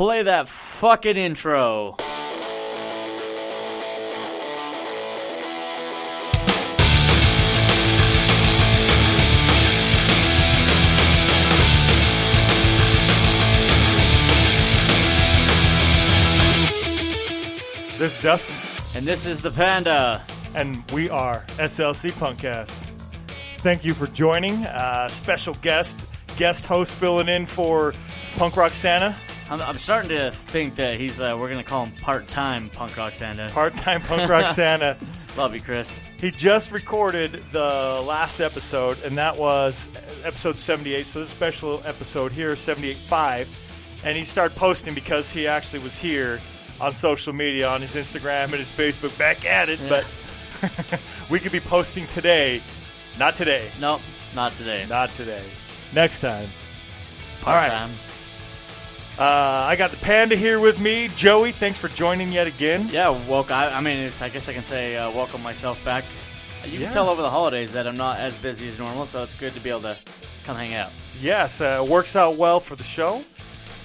Play that fucking intro. This is Dustin, And this is the Panda. and we are SLC Punkcast. Thank you for joining. Uh, special guest, guest host filling in for Punk Rock Santa, I'm, I'm starting to think that he's, uh, we're going to call him part time punk rock Santa. part time Punk Rock Santa. Love you, Chris. He just recorded the last episode, and that was episode 78. So this is a special episode here, 78.5. And he started posting because he actually was here on social media, on his Instagram and his Facebook, back at it. But we could be posting today. Not today. Nope, not today. Not today. Next time. All right. Part-time. Uh, I got the panda here with me. Joey, thanks for joining yet again. Yeah, welcome. I, I mean, it's, I guess I can say uh, welcome myself back. You Yeah. can tell over the holidays that I'm not as busy as normal, so it's good to be able to come hang out. Yes, uh, it works out well for the show.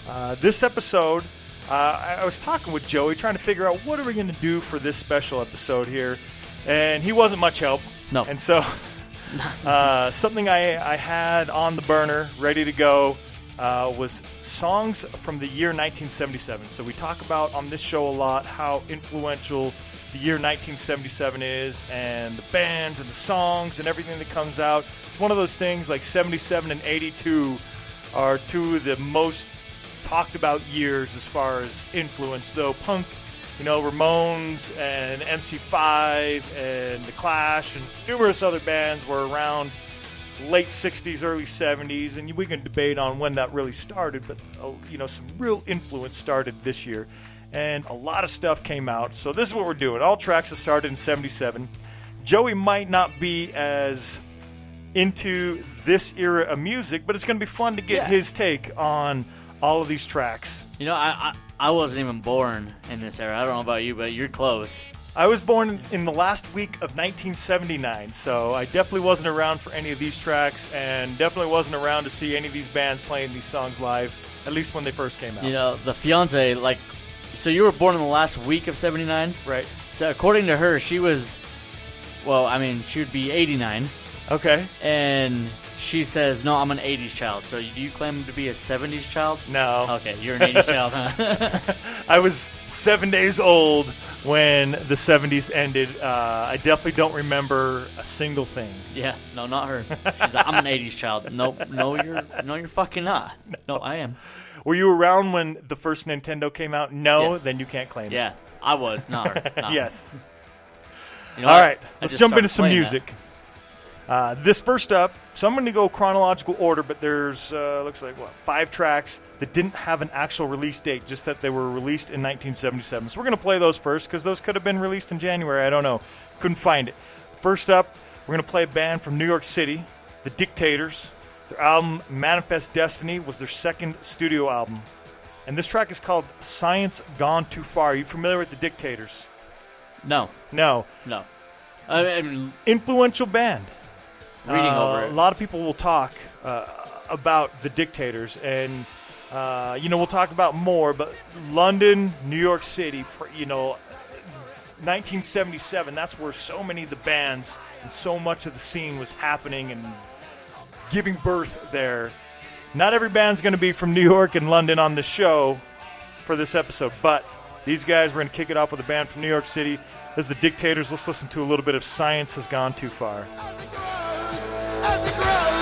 Uh, this episode, uh, I, I was talking with Joey, trying to figure out what are we going to do for this special episode here, and he wasn't much help. No. And so, uh, something I, I had on the burner, ready to go, uh, was songs from the year 1977. So we talk about on this show a lot how influential the year 1977 is, and the bands and the songs and everything that comes out. It's one of those things like 77 and 82 are two of the most talked about years as far as influence, though punk, you know, Ramones and MC5 and The Clash and numerous other bands were around late 60s, early 70s, and we can debate on when that really started, but, uh, you know, some real influence started this year, and a lot of stuff came out. So this is what we're doing. All tracks that started in 77. Joey might not be as into this era of music, but it's going to be fun to get Yeah. his take on all of these tracks. You know, I, I I wasn't even born in this era. I don't know about you, but you're close. I was born in the last week of 1979, so I definitely wasn't around for any of these tracks, and definitely wasn't around to see any of these bands playing these songs live, at least when they first came out. You know, the fiance, like, so you were born in the last week of '79. Right? So according to her, she was, well, I mean, she would be 89, Okay. and she says, "No, I'm an 80s child." So do you claim to be a 70s child? No, Okay, you're an 80s child, huh? I was seven days old when the 70s ended. Uh, I definitely don't remember a single thing. yeah, no, not her. She's like, I'm an 80s child. No, no, you're, no, you're fucking not. No, I am. Were you around when the first Nintendo came out? No, Yeah. then you can't claim Yeah, I was, not her. it. Not her. Yes. You know All what? right, I let's jump into some music. Uh, this first up, so I'm going to go chronological order, but there's uh, looks like what five tracks that didn't have an actual release date, just that they were released in 1977. So we're going to play those first because those could have been released in January. I don't know, couldn't find it. First up, we're going to play a band from New York City, The Dictators. Their album Manifest Destiny was their second studio album, and this track is called "Science Gone Too Far." Are you familiar with The Dictators? No, No, no. I, mean, influential band. Reading Uh, over A lot of people will talk uh, about the dictators, and uh, you know we'll talk about more. But London, New York City, you know, 1977. That's where so many of the bands and so much of the scene was happening and giving birth there. Not every band's going to be from New York and London on the show for this episode, but these guys we're going to kick it off with a band from New York City. This is the Dictators. Let's listen to a little bit of Science Has Gone Too Far. As it grows,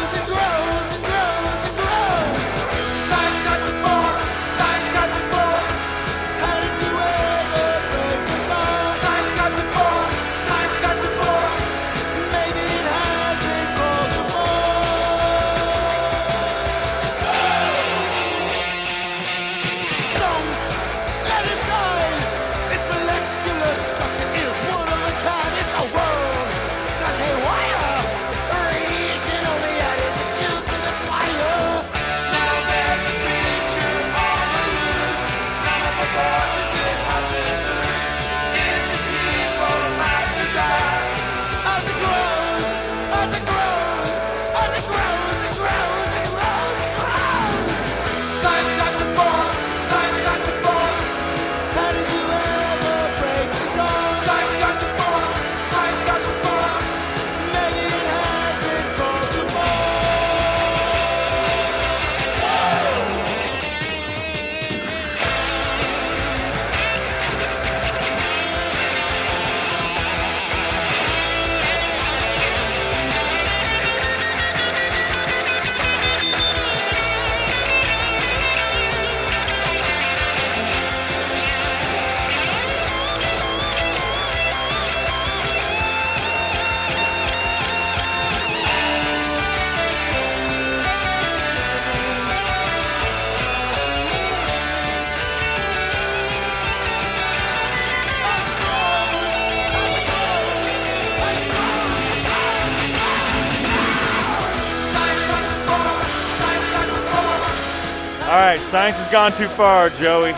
science has gone too far, Joey.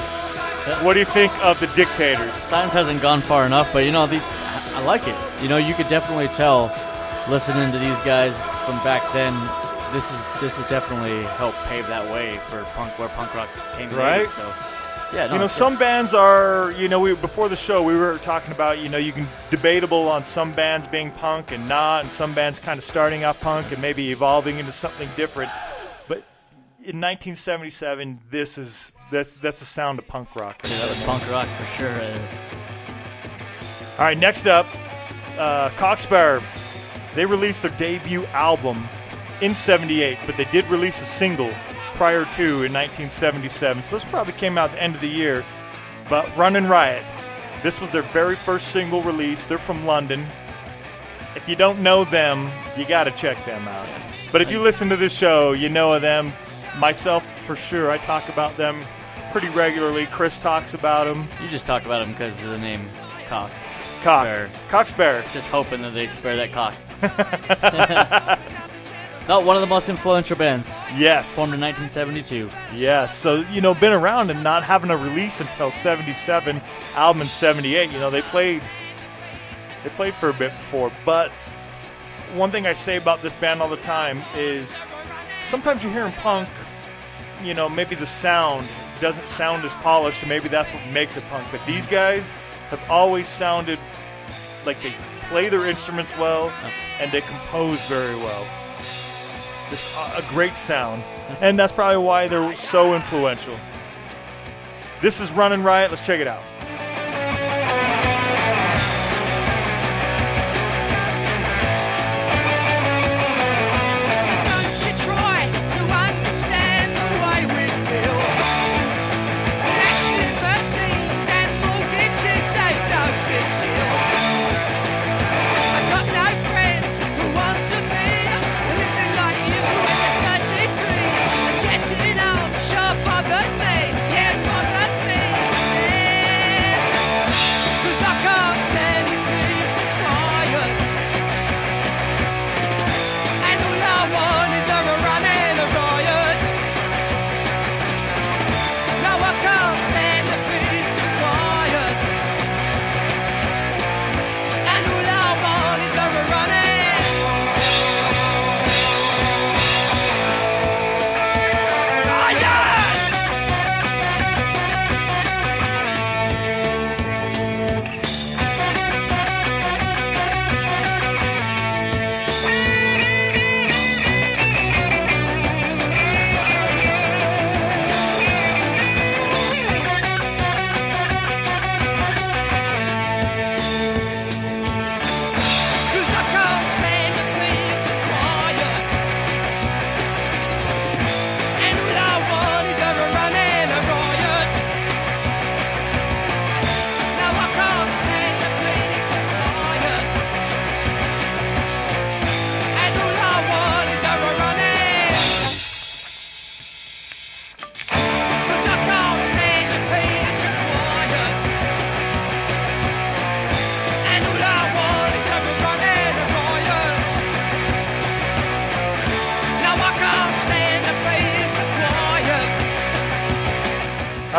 What do you think of the dictators? Science hasn't gone far enough, but you know, the, I like it. You know, you could definitely tell listening to these guys from back then. This is this has definitely helped pave that way for punk where punk rock came Right. So, yeah, no, You know, some bands are, you know, we before the show we were talking about, you know, you can debatable on some bands being punk and not, and some bands kind of starting out punk and maybe evolving into something different. In 1977, this is that's that's the sound of punk rock. good. that was punk rock for sure. All right, next up, uh, Cock Sparrer. They released their debut album in '78, but they did release a single prior to in 1977. So this probably came out at the end of the year. But Runnin' Riot. This was their very first single release. They're from London. If you don't know them, you got to check them out. But if you listen to this show, you know of them. Myself, for sure, I talk about them pretty regularly. Chris talks about them. you just talk about them because of the name cock. Cock. Bear. Cock Sparrer. Just hoping that they spare that cock. Not one of the most influential bands, Yes. formed in 1972. Yes. So, you know, been around and not having a release until 77, album in 78. You know, they played they played for a bit before, but one thing I say about this band all the time is sometimes you hear in punk, you know, maybe the sound doesn't sound as polished and maybe that's what makes it punk, but these guys have always sounded like they play their instruments well and they compose very well. Just a a great sound, and that's probably why they're so influential. This is Running Riot. Let's check it out.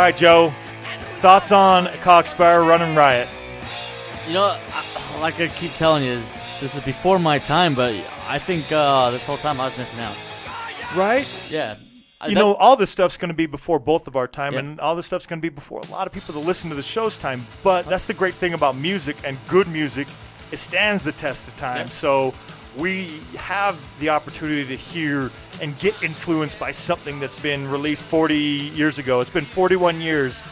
Right, Joe. Thoughts on Cock Sparrer running Riot? You know, like I keep telling you, this this is before my time, but I think uh, this whole time I was missing out. Right? Yeah. You that- know, all this stuff's going to be before both of our time, Yeah. and all this stuff's going to be before a lot of people that listen to the show's time. But that's the great thing about music and good music; it stands the test of time. Yeah. So we have the opportunity to hear and get influenced by something that's been released 40 years ago. It's been 41 years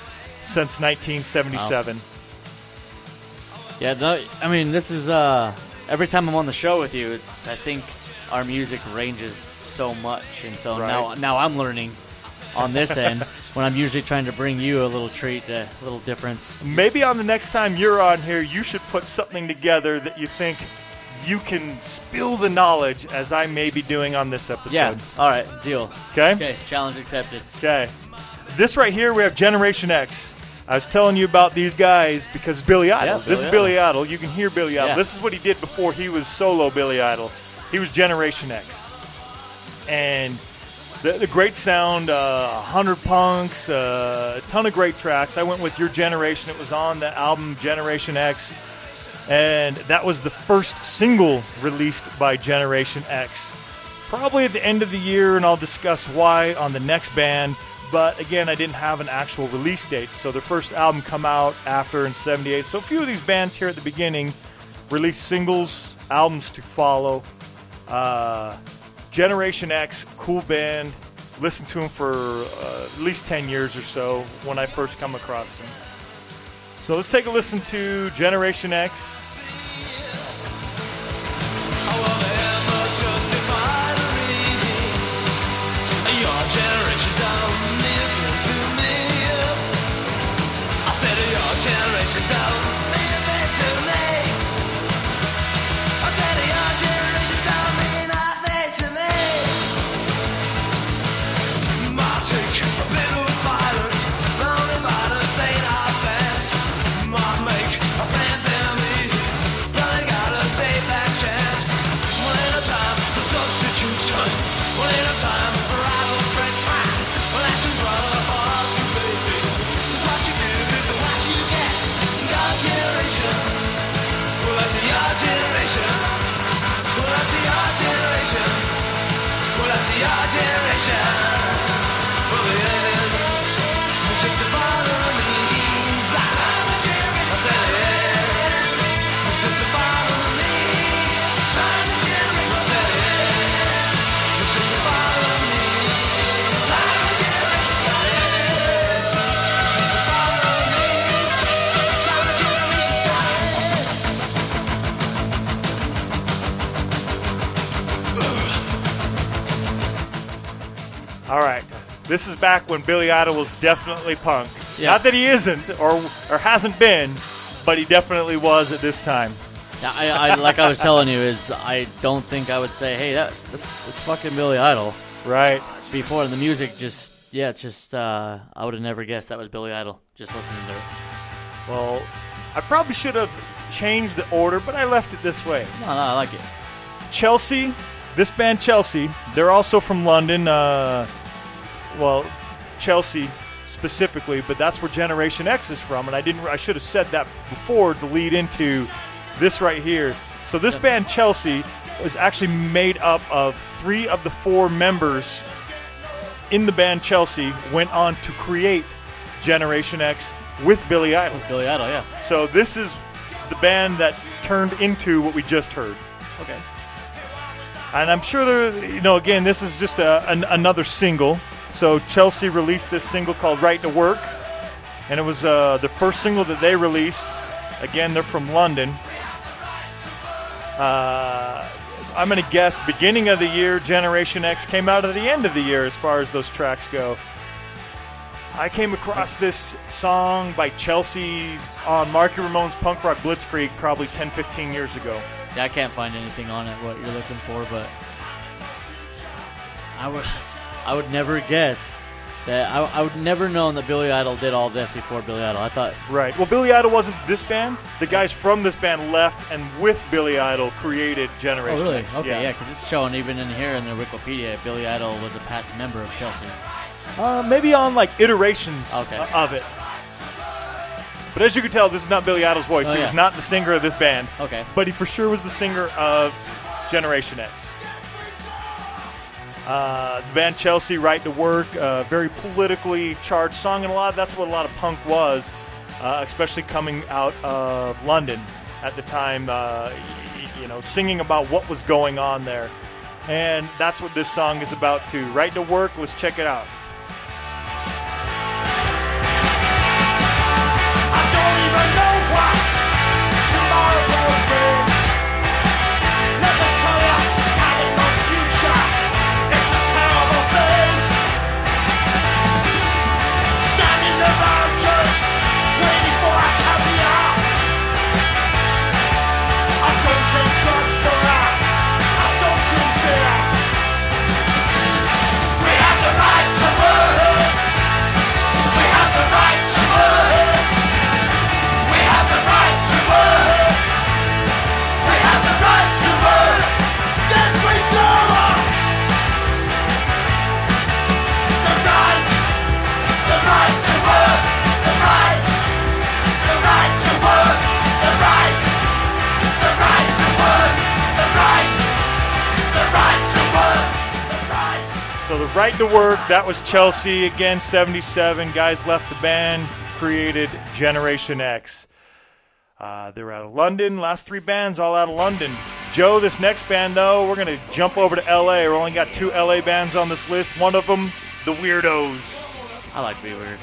since 1977. Yeah, no, I mean, this is uh, every time I'm on the show with you, it's I think our music ranges so much, and so Right. now now I'm learning on this end when I'm usually trying to bring you a little treat, a little difference. Maybe on the next time you're on here, you should put something together that you think you can spill the knowledge as I may be doing on this episode. Yeah. All right. Deal. Okay? Okay. Challenge accepted. Okay. This right here, we have Generation X. I was telling you about these guys because Billy Idol. Yeah, this is Billy Billy Idol. You can hear Billy Idol. Yeah. This is what he did before he was solo Billy Idol. He was Generation X. And the, the great sound, uh, 100 punks, uh, a ton of great tracks. I went with Your Generation. It was on the album Generation X, and that was the first single released by Generation X. Probably at the end of the year, and I'll discuss why on the next band. But again, I didn't have an actual release date, so their first album come out after in '78. So a few of these bands here at the beginning released singles, albums to follow. Uh, Generation X, cool band. Listened to them for uh, at least 10 years or so when I first come across them. So let's take a listen to Generation X. Generation Well, This is back when Billy Idol was definitely punk. Yeah. Not that he isn't or, or hasn't been, but he definitely was at this time. Yeah, I, I like I was telling you is I don't think I would say, hey, that's, that's fucking Billy Idol. Right. Before the music, just yeah, it's just uh, I would have never guessed that was Billy Idol. Just listening to it. Well, I probably should have changed the order, but I left it this way. No, no, I like it. Chelsea, this band Chelsea, they're also from London. Uh, well, Chelsea specifically, but that's where Generation X is from, and I didn't. I should have said that before to lead into this right here. So this band Chelsea was actually made up of three of the four members in the band Chelsea went on to create Generation X with Billy Idol. Billy Idol, yeah. So this is the band that turned into what we just heard. Okay. And I'm sure there, you know, again, this is just a, an, another single. So Chelsea released this single called "Right to Work," and it was uh, the first single that they released. Again, they're from London. Uh, I'm going to guess beginning of the year, Generation X came out at the end of the year as far as those tracks go. I came across this song by Chelsea on Marky Ramone's Punk Rock Blitzkrieg probably 10, 15 years ago. Yeah, I can't find anything on it what you're looking for, but I would I would never guess that I, I would never known that Billy Idol did all this before Billy Idol. I thought Right. Well, Billy Idol wasn't this band. The guys from this band left and with Billy Idol created Oh, Generation really? X. Okay, yeah, because it's showing even in here in their Wikipedia, Billy Idol was a past member of Chelsea. Uh, maybe on like iterations Okay. of it. But as you can tell, this is not Billy Idol's voice. Oh, he was not the singer of this band. Okay. But he for sure was the singer of Generation X. Uh, the band Chelsea, Right to Work, uh, very politically charged song, and a lot of, that's what a lot of punk was, uh, especially coming out of London at the time. Uh, you know, singing about what was going on there, and that's what this song is about too. Right to Work. Let's check it out. I don't even know what right to work. That was Chelsea again, 77. Guys left the band, created Generation X. Uh, they're out of London. Last three bands all out of London. Joe, this next band though, we're gonna jump over to LA. We only got two LA bands on this list. One of them, the Weirdos. I like to Be Weird.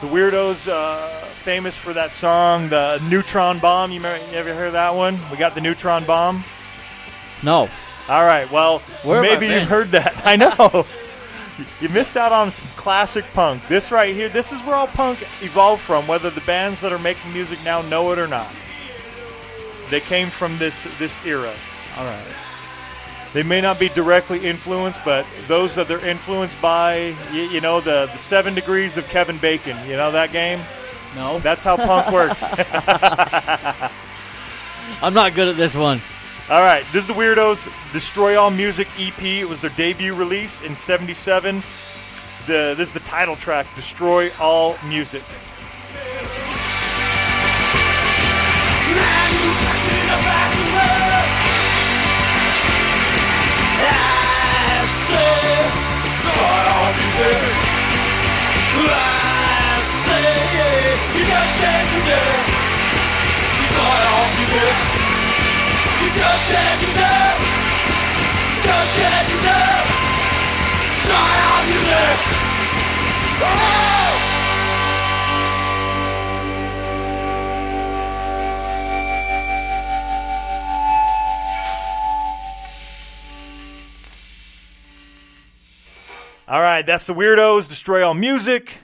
The Weirdos, uh, famous for that song, the Neutron Bomb. You, remember, you ever heard that one? We got the Neutron Bomb. No. All right. Well, Where maybe you've heard that. I know. You missed out on some classic punk. This right here, this is where all punk evolved from, whether the bands that are making music now know it or not. They came from this this era. All right. They may not be directly influenced, but those that they're influenced by, you, you know, the, the seven degrees of Kevin Bacon. You know that game? No. That's how punk works. I'm not good at this one. All right, this is the Weirdos Destroy All Music EP. It was their debut release in 77. The, this is the title track, Destroy All Music. All right, that's the Weirdos Destroy All Music.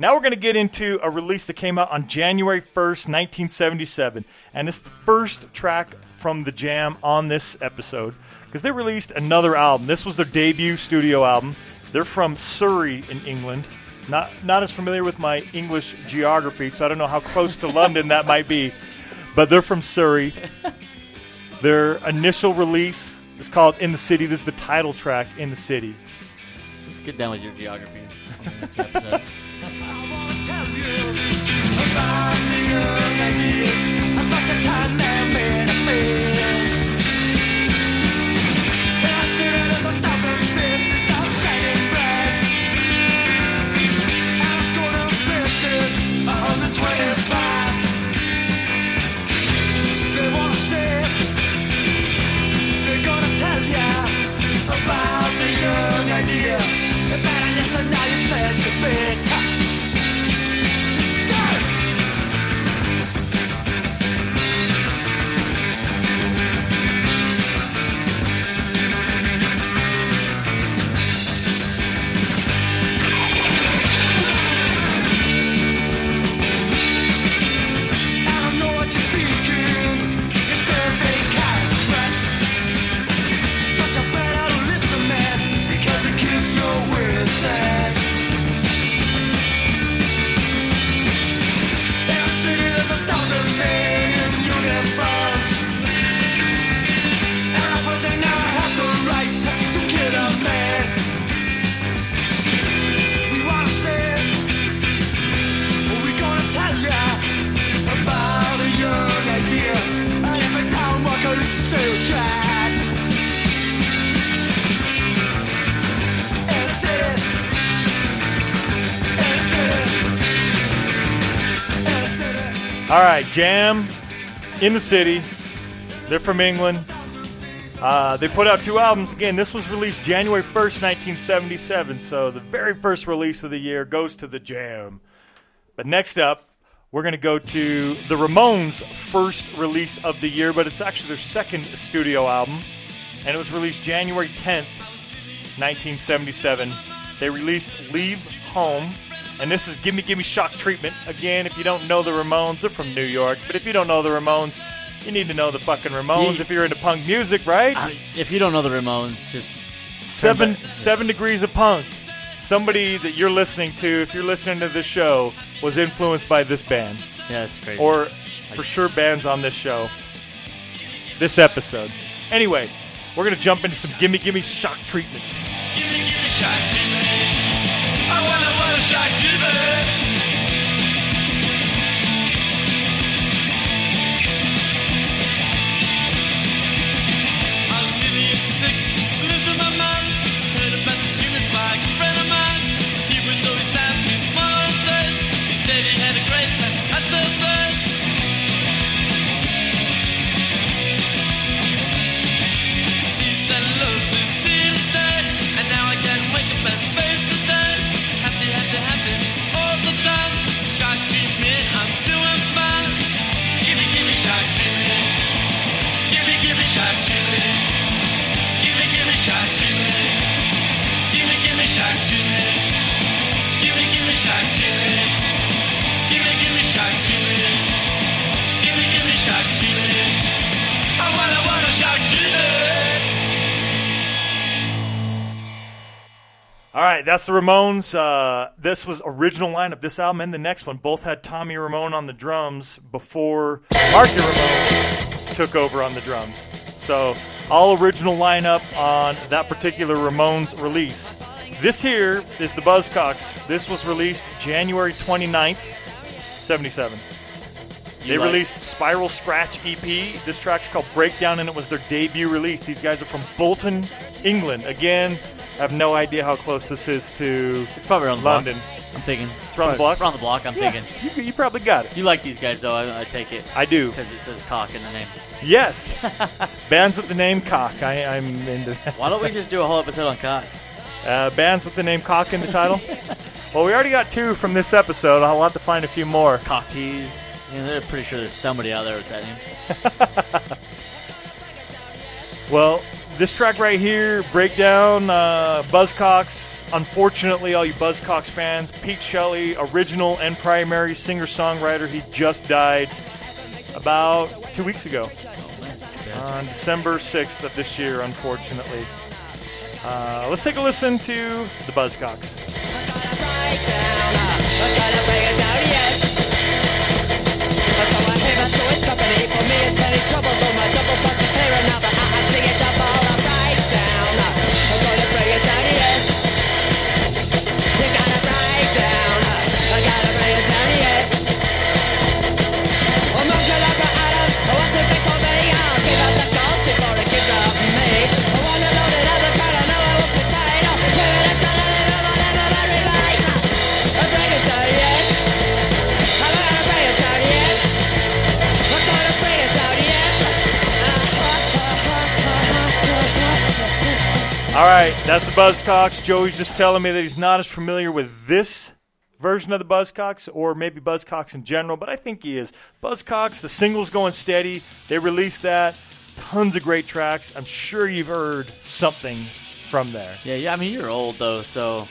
Now we're going to get into a release that came out on January 1st, 1977. And it's the first track from the jam on this episode because they released another album. This was their debut studio album. They're from Surrey in England. Not, not as familiar with my English geography, so I don't know how close to London that might be. But they're from Surrey. Their initial release is called In the City. This is the title track, In the City. Let's get down with your geography. on Jam in the City. They're from England. Uh, they put out two albums. Again, this was released January 1st, 1977. So the very first release of the year goes to the Jam. But next up, we're going to go to the Ramones' first release of the year, but it's actually their second studio album. And it was released January 10th, 1977. They released Leave Home. And this is Gimme Gimme Shock Treatment. Again, if you don't know the Ramones, they're from New York. But if you don't know the Ramones, you need to know the fucking Ramones Ye- if you're into punk music, right? I- if you don't know the Ramones, just seven seven degrees of punk. Somebody that you're listening to, if you're listening to this show, was influenced by this band, yeah, it's crazy. or for sure bands on this show, this episode. Anyway, we're gonna jump into some gimme gimme shock treatment. Gimme, gimme shock treatment. I wanna, wanna treatment. That's the Ramones. Uh, this was original lineup. This album and the next one both had Tommy Ramone on the drums before Marky Ramone took over on the drums. So all original lineup on that particular Ramones release. This here is the Buzzcocks. This was released January 29th, 77. They like- released Spiral Scratch EP. This track's called Breakdown, and it was their debut release. These guys are from Bolton, England. Again, have no idea how close this is to It's probably around London. block. I'm thinking. It's around the block? Around the block, I'm Yeah, thinking. you, you probably got it. You like these guys, though, I, I take it. I do. Because it says cock in the name. Yes. bands with the name Cock. I, I'm into that. Why don't we just do a whole episode on cock? Uh, bands with the name Cock in the title. well, we already got two from this episode. I'll have to find a few more. Cock tease. You know, they're pretty sure there's somebody out there with that name. Well, this track right here, Breakdown, uh, Buzzcocks. Unfortunately, all you Buzzcocks fans, Pete Shelley, original and primary singer songwriter, he just died about two weeks ago on December 6th of this year, unfortunately. Uh, let's take a listen to the Buzzcocks. That's the Buzzcocks. Joey's just telling me that he's not as familiar with this version of the Buzzcocks or maybe Buzzcocks in general, but I think he is. Buzzcocks, the single's going steady. They released that. Tons of great tracks. I'm sure you've heard something from there. Yeah, yeah. I mean, you're old though, so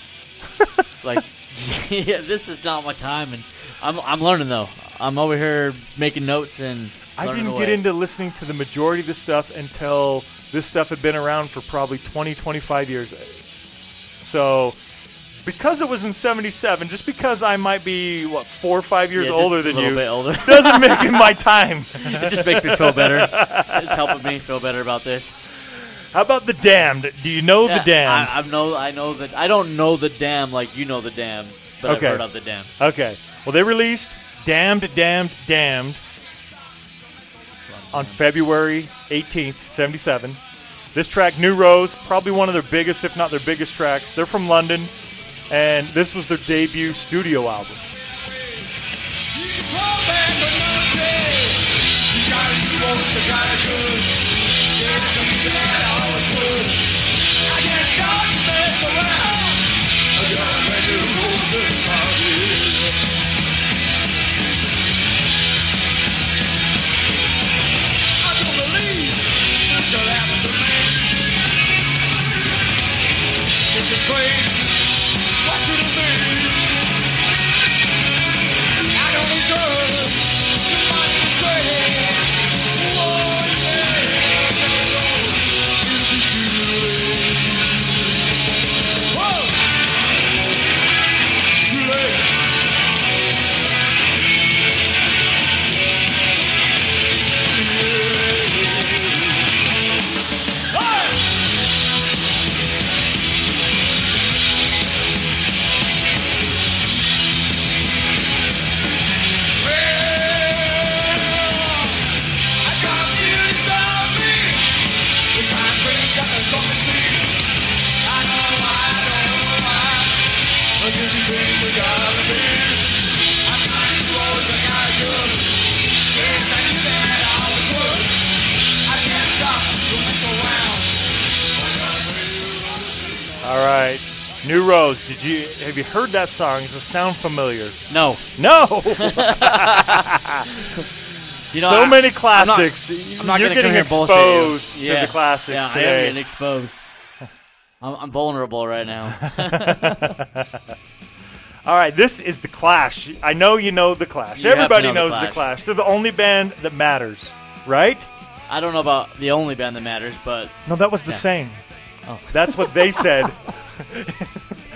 like, yeah, this is not my time, and I'm I'm learning though. I'm over here making notes and. I didn't away. get into listening to the majority of the stuff until this stuff had been around for probably 20, 25 years. So, because it was in 77, just because I might be, what, four or five years Yeah, older a than little you, bit older. doesn't make it my time. it just makes me feel better. It's helping me feel better about this. How about The Damned? Do you know Yeah, The Damned? I, I know. I know that. I don't know the dam like you know the dam, but Okay. I've heard of the dam. Okay. Well, they released Damned, Damned, Damned on February 18th, 77. This track, New Rose, probably one of their biggest, if not their biggest tracks. They're from London, and this was their debut studio album. Have you heard that song? Does it sound familiar? No, No. you know, so I- many I'm not- classics. I'm not You're getting come here and bullshit you. exposed to Yeah. the classics Yeah, I am getting exposed. I'm, I'm vulnerable right now. All right, this is the Clash. I know you know the Clash. You Everybody know knows the Clash. Clash. They're the only band that matters, right? I don't know about the only band that matters, but No, that was the Yeah. saying. Oh. That's what they said.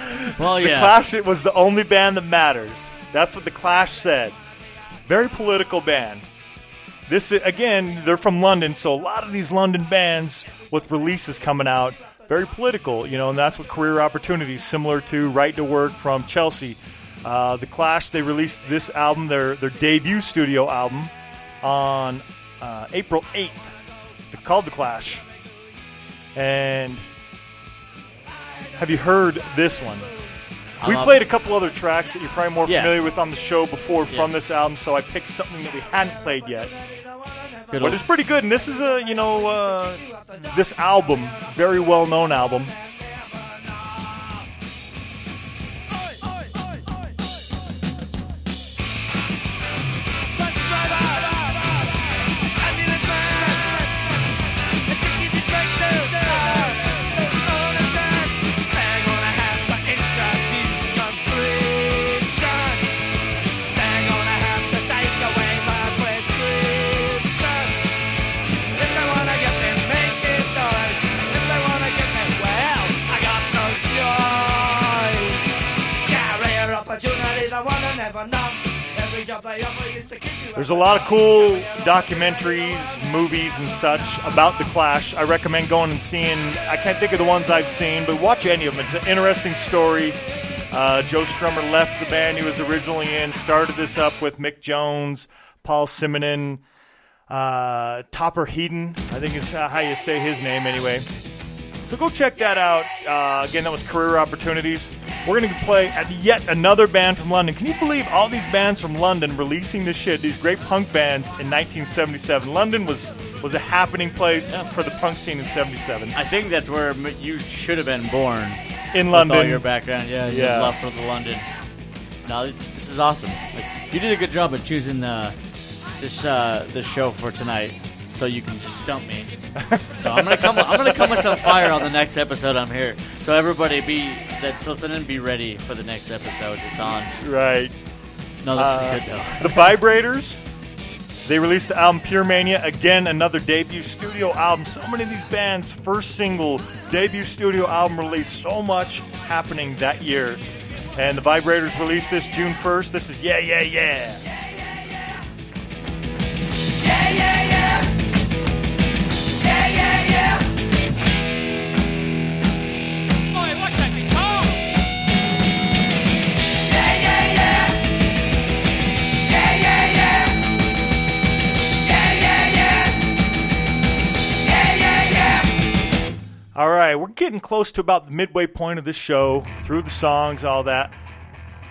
Well, The. Clash it was the only band that matters. That's what the Clash said. Very political band. This again, they're from London, so a lot of these London bands with releases coming out, very political, you know, and that's what career opportunities, similar to Right to Work from Chelsea. Uh, the Clash they released this album, their their debut studio album, on uh, April eighth. Called the Clash. And have you heard this one? We Um, played a couple other tracks that you're probably more Yeah. familiar with on the show before from this album, so I picked something that we hadn't played yet. Good But old- it's pretty good, and this is a, you know, uh, this album, very well known album. There's a lot of cool documentaries, movies, and such about The Clash. I recommend going and seeing. I can't think of the ones I've seen, but watch any of them. It's an interesting story. Uh, Joe Strummer left the band he was originally in, started this up with Mick Jones, Paul Simonon, uh, Topper Headon, I think is how you say his name anyway. So go check that out. Uh, again, that was Career Opportunities. We're going to play at yet another band from London. Can you believe all these bands from London releasing this shit? These great punk bands in 1977. London was was a happening place Yeah. for the punk scene in '77. I think that's where you should have been born. In With all London, your background, yeah, your Yeah. love for the London. No, this is awesome. Like, you did a good job of choosing uh, this uh, this show for tonight, so you can just stump me. so I'm gonna come. I'm gonna come with some fire on the next episode. I'm here, so everybody be that's listening, be ready for the next episode. It's on. right? No, this Uh, is good though. The Vibrators. They released the album Pure Mania. Again, another debut studio album. So many of these bands' first single, debut studio album release. So much happening that year. And the Vibrators released this June 1st. This is Yeah, Yeah, Yeah. Yeah, yeah, yeah. Yeah, All right, we're getting close to about the midway point of this show, through the songs, all that.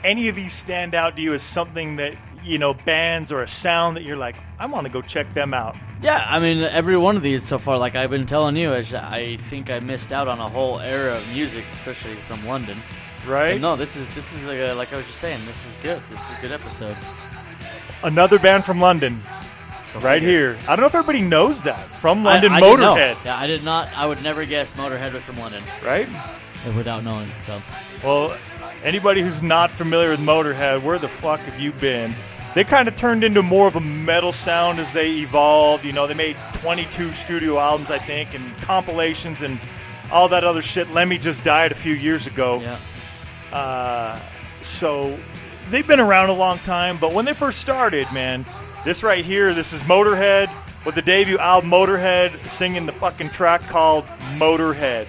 Any of these stand out to you as something that, you know, bands or a sound that you're like, I want to go check them out? Yeah, I mean, every one of these so far, like I've been telling you, is I think I missed out on a whole era of music, especially from London. Right? But no, this is this is like, like I was just saying, this is good. This is a good episode. Another band from London, right figure. here. I don't know if everybody knows that. From London, I, I. Motorhead, Yeah, I did not. I would never guess Motorhead was from London right? without knowing. So Well, anybody who's not familiar with Motorhead, where the fuck have you been? They kind of turned into more of a metal sound as they evolved. You know, they made 22 studio albums, I think, and compilations and all that other shit. Lemmy just died a few years ago. yeah, Uh, so they've been around a long time, but when they first started, man, this right here, this is Motorhead with the debut album Motorhead singing the fucking track called Motorhead.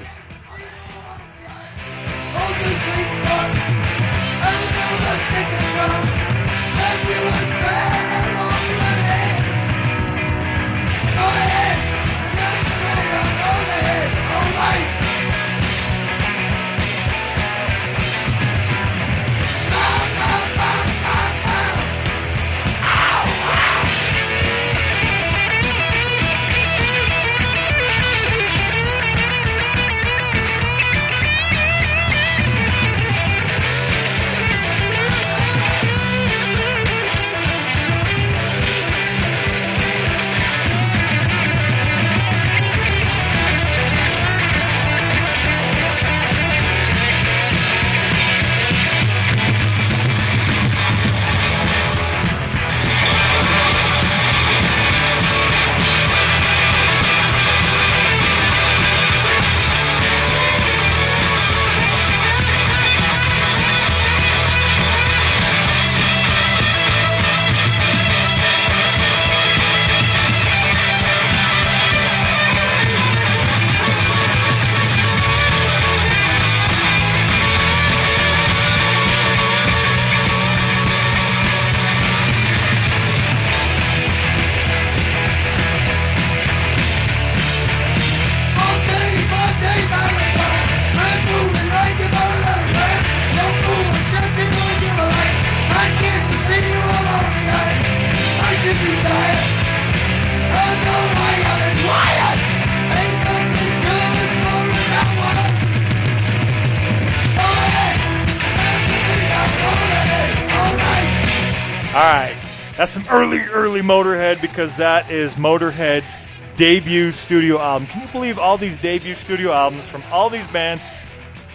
Some early, early Motorhead because that is Motorhead's debut studio album. Can you believe all these debut studio albums from all these bands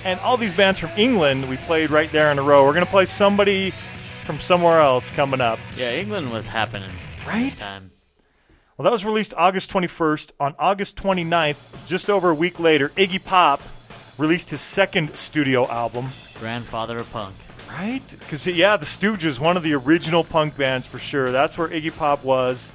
and all these bands from England we played right there in a row? We're going to play somebody from somewhere else coming up. Yeah, England was happening. Right? Time. Well, that was released August 21st. On August 29th, just over a week later, Iggy Pop released his second studio album. Grandfather of punk. Right? Because, yeah, the Stooges, one of the original punk bands for sure. That's where Iggy Pop was.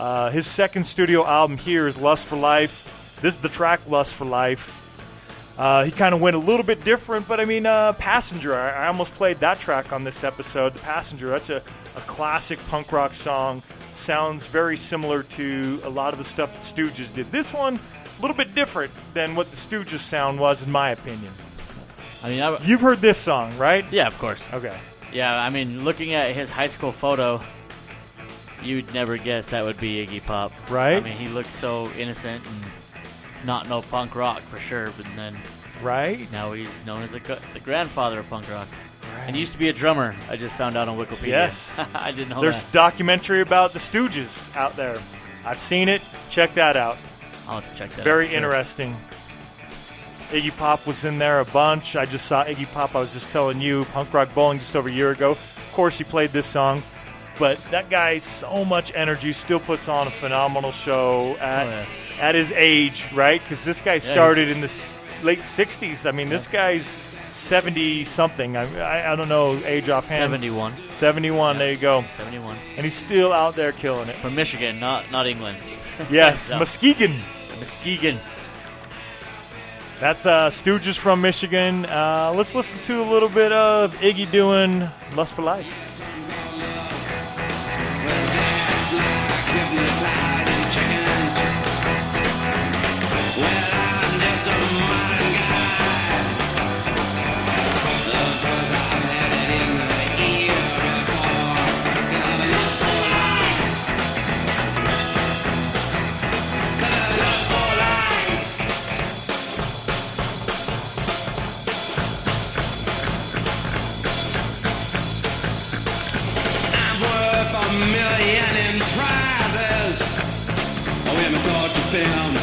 Uh, his second studio album here is Lust for Life. This is the track Lust for Life. Uh, he kind of went a little bit different, but I mean, uh, Passenger. I, I almost played that track on this episode. The Passenger. That's a, a classic punk rock song. Sounds very similar to a lot of the stuff the Stooges did. This one, a little bit different than what the Stooges sound was, in my opinion. I mean, I, You've heard this song, right? yeah, of course. Okay. Yeah, I mean, looking at his high school photo, you'd never guess that would be Iggy Pop. Right. I mean, he looked so innocent and not no punk rock for sure, but then Right? now he's known as the, the grandfather of punk rock. And he used to be a drummer. I just found out on Wikipedia. Yes. I didn't know that. There's that. documentary about the Stooges out there. I've seen it. Check that out. I'll have to check that. Very out. Sure. interesting. Iggy Pop was in there a bunch. I just saw Iggy Pop. I was just telling you, Punk Rock Bowling just over a year ago. Of course, he played this song, but that guy, so much energy, still puts on a phenomenal show at Oh, yeah. at his age, right? Because this guy started in the s- late '60s. I mean, this guy's 70 something. I, I, I don't know age offhand. 71. 71. There you go. 71. And he's still out there killing it. From Michigan, not not England. Yes, Muskegon. Muskegon. That's uh, Stooges from Michigan. Uh, let's listen to a little bit of Iggy doing Lust for Life. My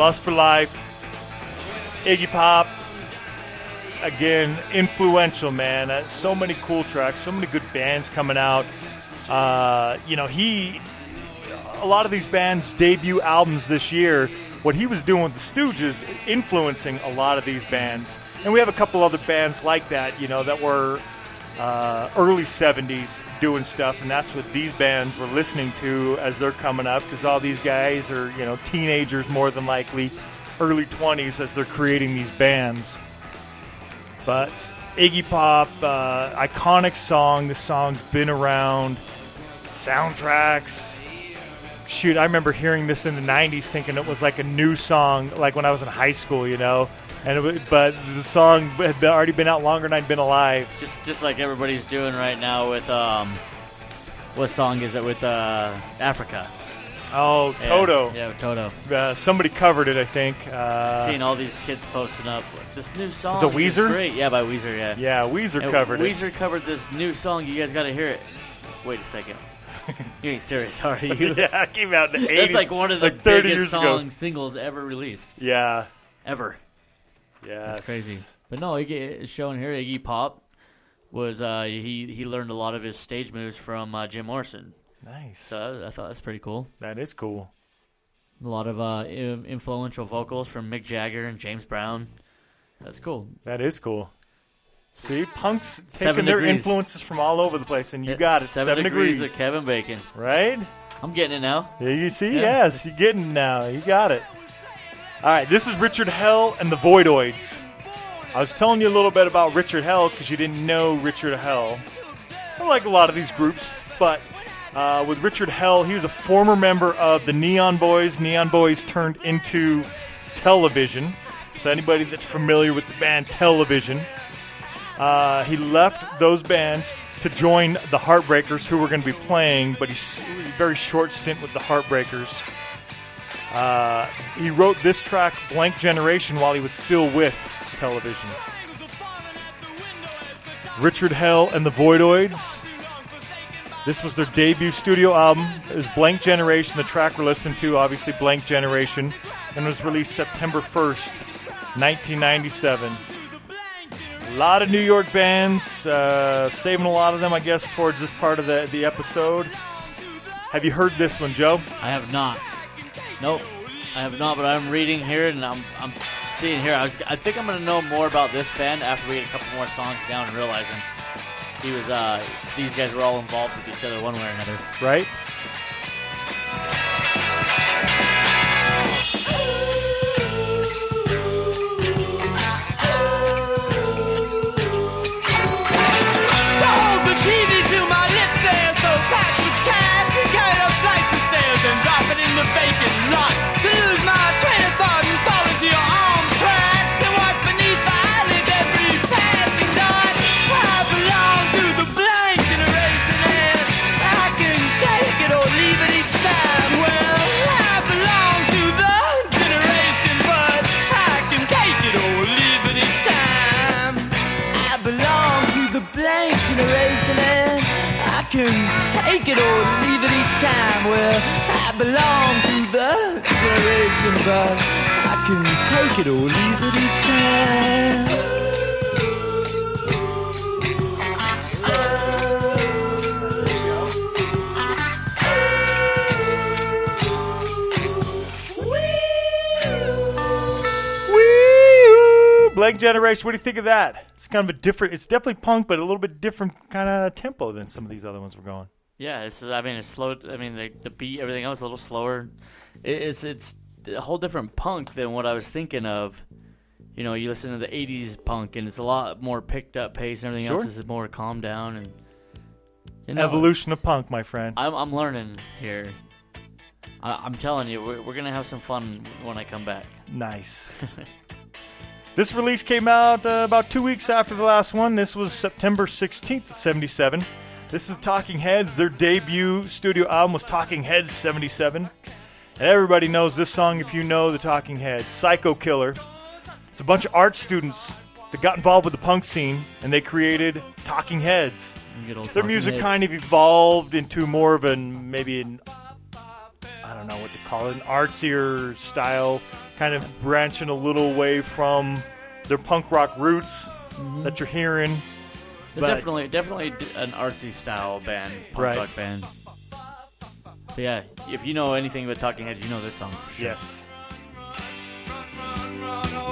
Lust for Life, Iggy Pop. Again, influential man. Uh, so many cool tracks, so many good bands coming out. Uh, you know, he, a lot of these bands' debut albums this year, what he was doing with the Stooges, influencing a lot of these bands. And we have a couple other bands like that, you know, that were uh, early 70s doing stuff, and that's what these bands were listening to as they're coming up because all these guys are, you know, teenagers more than likely, early 20s as they're creating these bands. But Iggy Pop, uh, iconic song. The song's been around. Soundtracks. Shoot, I remember hearing this in the 90s thinking it was like a new song, like when I was in high school, you know. And it, but the song had been, already been out longer than I'd been alive. Just just like everybody's doing right now with um, what song is it with uh Africa? Oh, Toto. Yeah, Toto. Uh, somebody covered it, I think. Uh, Seeing all these kids posting up this new song. it Weezer? Great, yeah, by Weezer. Yeah. yeah, Weezer And covered it. Weezer covered this new song. You guys got to hear it. Wait a second. you ain't serious, are you? Yeah, it came out in the 80s. That's like one of the like 30 biggest song ago. singles ever released. Yeah. Ever. Yeah. That's crazy. But no, Iggy, it's showing here Iggy Pop was uh, he he learned a lot of his stage moves from uh, Jim Morrison. Nice. So I, I thought that's pretty cool. that is cool. A lot of uh, influential vocals from Mick Jagger and James Brown. That's cool. That is cool. See, punk's taking Seven their degrees. influences from all over the place, and you got it. Seven, degrees. of Kevin Bacon. right? I'm getting it now. Yeah, you see, Yeah. yes, you're getting it now. You got it. All right, this is Richard Hell and the Voidoids. I was telling you a little bit about Richard Hell because you didn't know Richard Hell. I like a lot of these groups, but uh, with Richard Hell, he was a former member of the Neon Boys. Neon Boys turned into Television. So anybody that's familiar with the band Television, uh, he left those bands to join the Heartbreakers, who were going to be playing, but he's very short stint with the Heartbreakers. Uh, he wrote this track, Blank Generation, while he was still with television. Richard Hell and the Voidoids. This was their debut studio album. It was Blank Generation. The track we're listening to, obviously, Blank Generation, and was released September 1st, 1997. A lot of New York bands, uh, saving a lot of them, I guess, towards this part of the, the episode. Have you heard this one, Joe? I have not. Nope, I have not. But I'm reading here and I'm I'm seeing here. I was I think I'm gonna know more about this band after we get a couple more songs down and realizing he was uh these guys were all involved with each other one way or another. Right? Belong to the generation, but I can take it or leave it each time. Blank Generation. What do you think of that? It's kind of a different. It's definitely punk, but a little bit different kind of tempo than some of these other ones we're going. Yeah, it's I mean it's slow. I mean the the beat everything else a little slower. It, it's it's a whole different punk than what I was thinking of. You know, you listen to the '80s punk and it's a lot more picked up pace and everything Sure. else is more calmed down and. You know, Evolution of punk, my friend. I'm, I'm learning here. I, I'm telling you, we're, we're gonna have some fun when I come back. Nice. this release came out uh, about two weeks after the last one. This was September 16th, 77. This is Talking Heads. Their debut studio album was Talking Heads 77. And everybody knows this song if you know the Talking Heads. Psycho Killer. It's a bunch of art students that got involved with the punk scene and they created Talking Heads. Their Talking music Heads. kind of evolved into more of an maybe an I don't know what to call it, an artsier style, kind of branching a little way from their punk rock roots that you're hearing. But- definitely definitely an artsy style band, punk Right. rock band. But yeah, if you know anything about Talking Heads, you know this song for sure. Yes. You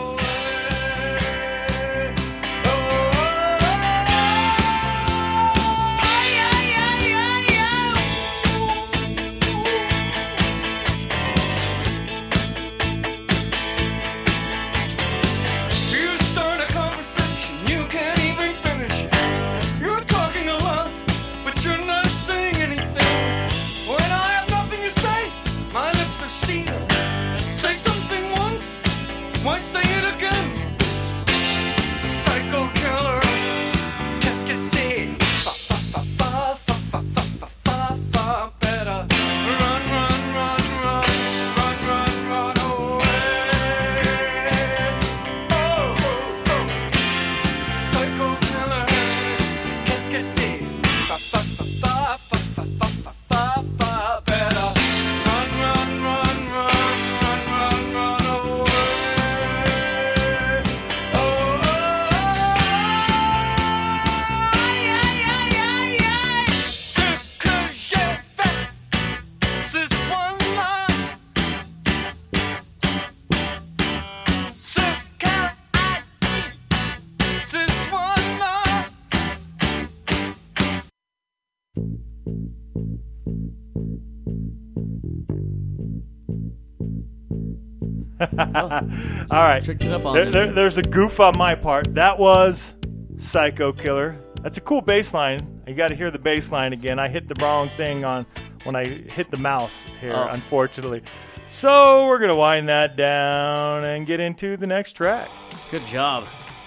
right. Tricked it up on There, there- there's a goof on my part. That was Psycho Killer. That's a cool bass line. You got to hear the bass line again. I hit the wrong thing on when I hit the mouse here, Oh. unfortunately. So we're gonna wind that down and get into the next track. Good job.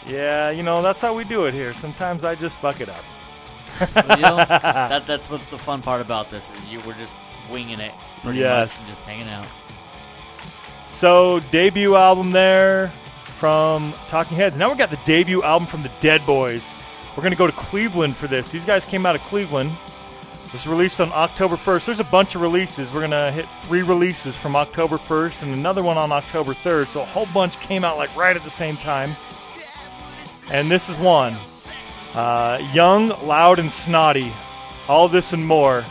Yeah, you know that's how we do it here. Sometimes I just fuck it up. You know, that, that's what's the fun part about this is you we're just winging it pretty Yes. much and just hanging out. So debut album there from Talking Heads. Now we got the debut album from the Dead Boys. We're gonna go to Cleveland for this. These guys came out of Cleveland. It was released on October 1st. There's a bunch of releases. We're gonna hit three releases from October 1st and another one on October 3rd. So a whole bunch came out like right at the same time. And this is one. Uh, Young, Loud, and Snotty. All this and more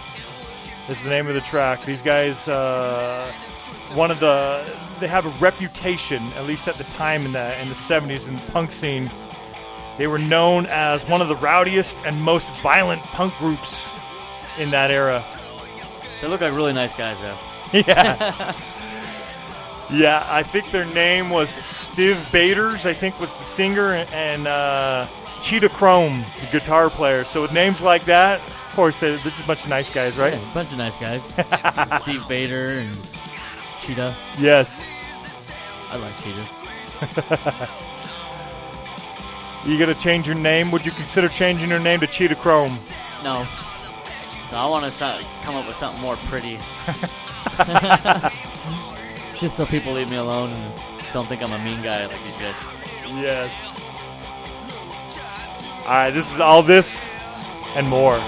is the name of the track. These guys, uh, one of the, they have a reputation, at least at the time in the in the 70s in the punk scene. They were known as one of the rowdiest and most violent punk groups in that era. They look like really nice guys though. Yeah. yeah, I think their name was Stiv Bators, I think was the singer, and uh, Cheetah Chrome, the guitar player. So with names like that, of course, they're, they're just a bunch of nice guys, right? Yeah, bunch of nice guys. Steve Bader and Cheetah. Yes. I like cheetahs. You gonna change your name? Would you consider changing your name to Cheetah Chrome? No. No, I want to come up with something more pretty. Just so people leave me alone and don't think I'm a mean guy like these guys. Yes. All right, this is all this and more.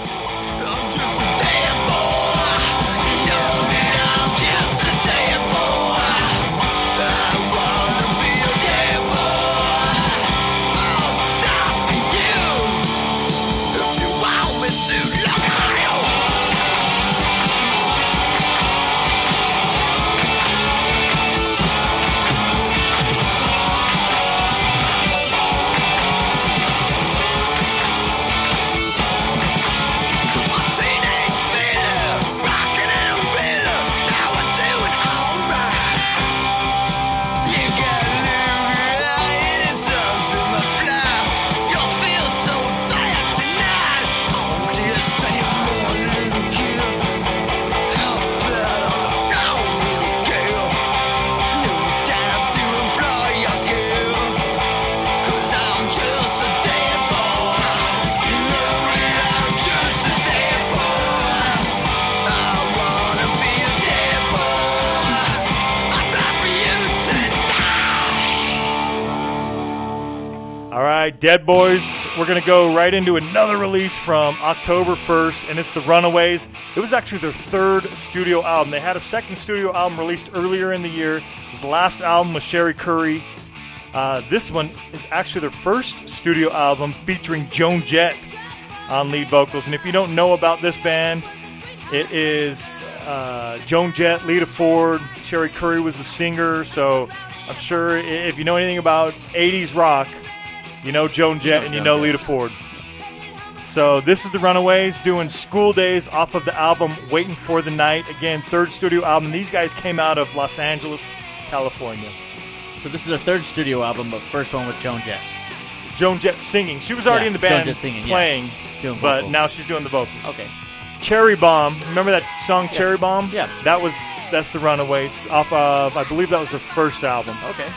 Right, Dead Boys. We're gonna go right into another release from October 1st, and it's the Runaways. It was actually their third studio album. They had a second studio album released earlier in the year. It was the last album with Cherie Currie. Uh, this one is actually their first studio album featuring Joan Jett on lead vocals. And if you don't know about this band, it is uh, Joan Jett, Lita Ford, Cherie Currie was the singer. So I'm sure if you know anything about 80s rock, you know Joan Jett and you know. Lita Ford. So this is the Runaways doing School Days off of the album Waiting for the Night. Again, third studio album. These guys came out of Los Angeles, California. So this is their third studio album, but first one with Joan Jett. Joan Jett singing. She was already Yeah, in the Joan band Jett singing, playing, Doing but vocals. now she's doing the vocals. Okay. Cherry Bomb. Remember that song Cherry Bomb? Yeah. That was that's the Runaways off of I believe that was their first album. Okay.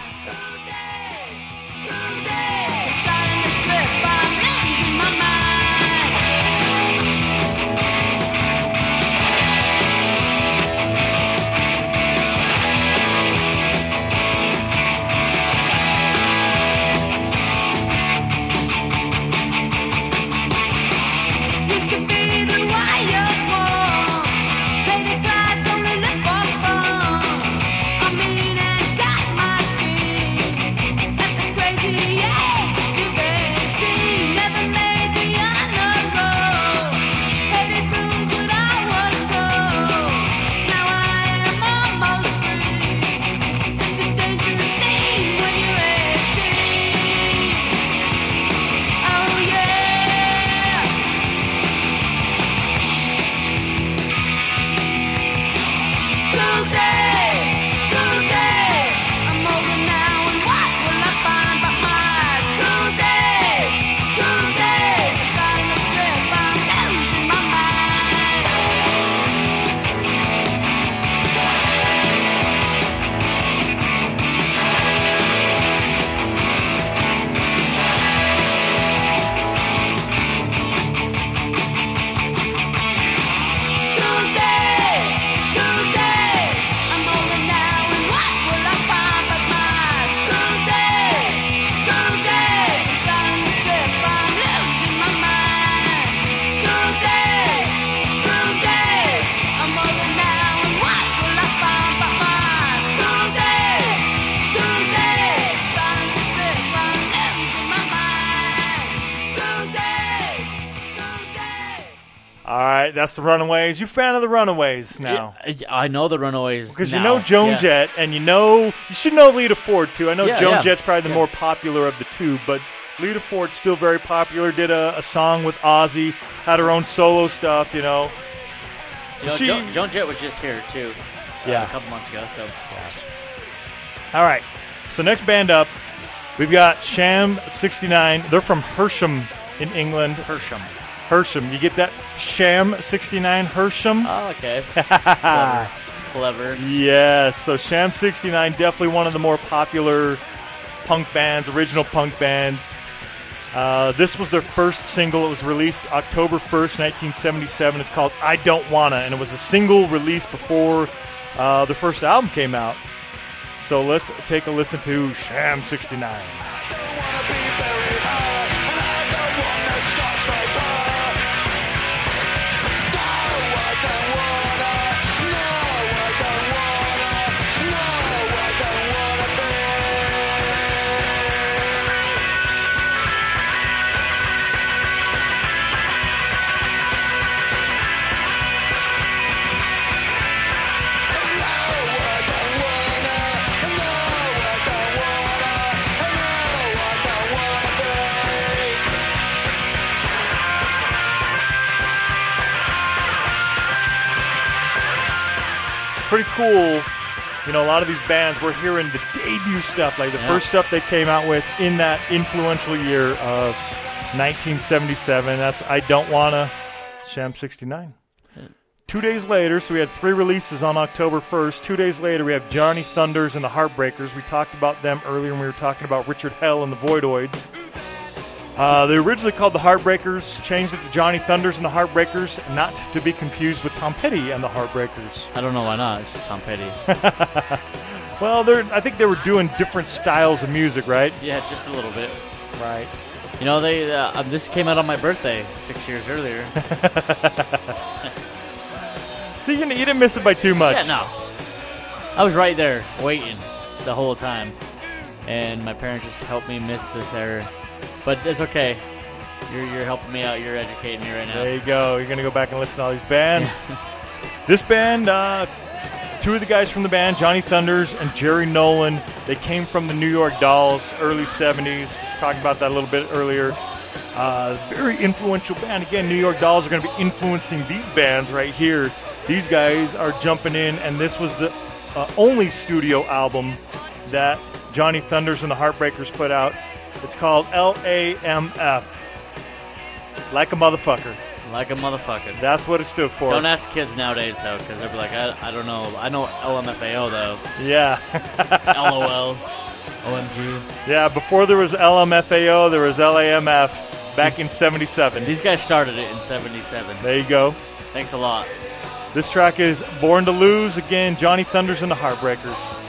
Right, that's the Runaways. You fan of the Runaways now? I, I know the Runaways Because you know Joan Yeah. Jett, and you know you should know Lita Ford too. I know Yeah, Joan yeah. Jett's probably the Yeah. more popular of the two, but Lita Ford's still very popular. Did a, a song with Ozzy, had her own solo stuff. You know, You so know, she. Joan, Joan Jett was just here too. uh, Yeah. a couple months ago. So All right, so next band up, we've got Sham '69. They're from Hersham in England. Hersham. Hersham, you get that? Sham '69 Hersham. Oh, okay. Clever. Clever. Yes, so Sham 69, definitely one of the more popular punk bands, original punk bands. Uh, this was their first single. It was released October 1st, 1977. It's called I Don't Wanna, and it was a single released before uh, the first album came out. So let's take a listen to Sham 69. Pretty cool. You know, a lot of these bands, we're hearing the debut stuff, like the Yeah. first stuff they came out with in that influential year of 1977. That's I Don't Wanna, Sham 69. Two days later, so we had three releases on October 1st. Two days later, we have Johnny Thunders and the Heartbreakers. We talked about them earlier when we were talking about Richard Hell and the Voidoids. Uh, they originally called the Heartbreakers, changed it to Johnny Thunders and the Heartbreakers, not to be confused with Tom Petty and the Heartbreakers. I don't know why not. It's Tom Petty. Well, they're, I think they were doing different styles of music, right? yeah, just a little bit. Right. You know, they uh, um, this came out on my birthday six years earlier. See, you, you didn't miss it by too much. yeah, no. I was right there waiting the whole time, and my parents just helped me miss this error. But it's okay. You're, you're helping me out. You're educating me right now. There you go. You're going to go back and listen to all these bands. this band, uh, two of the guys from the band, Johnny Thunders and Jerry Nolan, they came from the New York Dolls, early 70s. Let's talk about that a little bit earlier. Uh, very influential band. Again, New York Dolls are going to be influencing these bands right here. These guys are jumping in, and this was the uh, only studio album that Johnny Thunders and the Heartbreakers put out. It's called LAMF. Like a motherfucker. Like a motherfucker. That's what it stood for. Don't ask kids nowadays though, because they'll be like, I, I don't know. I know LMFAO though. Yeah. LOL. OMG. yeah, before there was LMFAO, there was LAMF back in 77. These guys started it in '77. There you go. Thanks a lot. This track is Born to Lose. Again, Johnny Thunders and the Heartbreakers.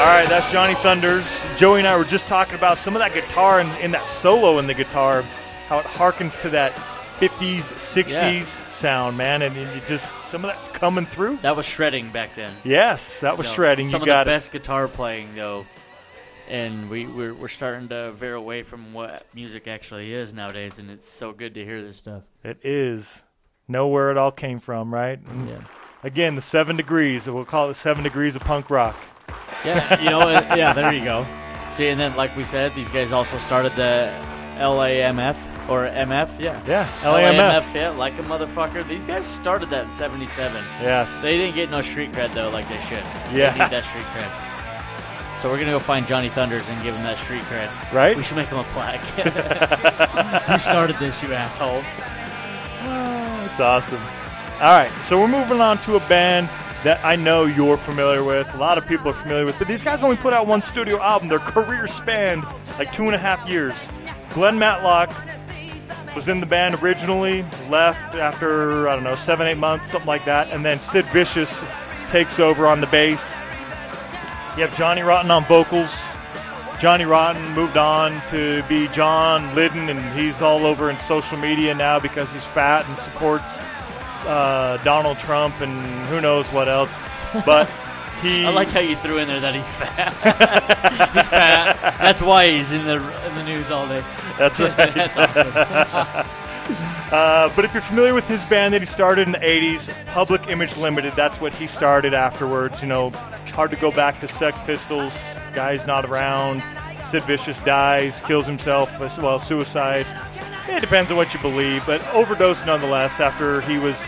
All right, that's Johnny Thunders. Joey and I were just talking about some of that guitar and, and that solo in the guitar, how it harkens to that 50s, 60s Yeah. sound, man. And it just, some of that coming through. That was shredding back then. Yes, that was You know, shredding. Some you of got the it. best guitar playing though, and we we're, we're starting to veer away from what music actually is nowadays, and it's so good to hear this stuff. It is. Know where it all came from, right? Yeah. Again, the seven degrees. We'll call it seven degrees of punk rock. Yeah, you know, yeah. There you go. See, and then like we said, these guys also started the LAMF or MF, yeah. Yeah, LAMF. yeah, like a motherfucker. These guys started that in '77. Yes. They didn't get no street cred though, like they should. Yeah. They need that street cred. So we're gonna go find Johnny Thunders and give him that street cred. Right? We should make him a plaque. Who started this, you asshole? It's awesome. All right, so we're moving on to a band that I know you're familiar with. A lot of people are familiar with, but these guys only put out one studio album. Their career spanned like two and a half years. Glenn Matlock was in the band originally, left after, I don't know, seven, eight months, something like that, and then Sid Vicious takes over on the bass. You have Johnny Rotten on vocals. Johnny Rotten moved on to be John Lydon, and he's all over in social media now because he's fat and supports uh, Donald Trump and who knows what else. But he, I like how you threw in there that he's fat. he's fat. That's why he's in the in the news all day. that's right. That's awesome. Uh, but if you're familiar with his band that he started in the 80s, Public Image Limited, that's what he started afterwards. You know, hard to go back to Sex Pistols, guy's not around, Sid Vicious dies, kills himself, as well, suicide. It depends on what you believe, but overdose nonetheless after he was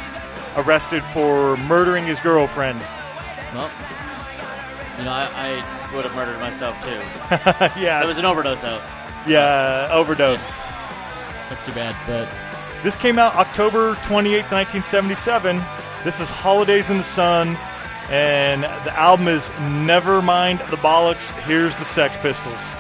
arrested for murdering his girlfriend. Well, you know, I, I would have murdered myself too. yeah, It was an overdose out. yeah, overdose. That's too bad, but This came out October 28th, 1977. This is Holidays in the Sun, and the album is Never Mind the Bollocks. Here's the Sex Pistols.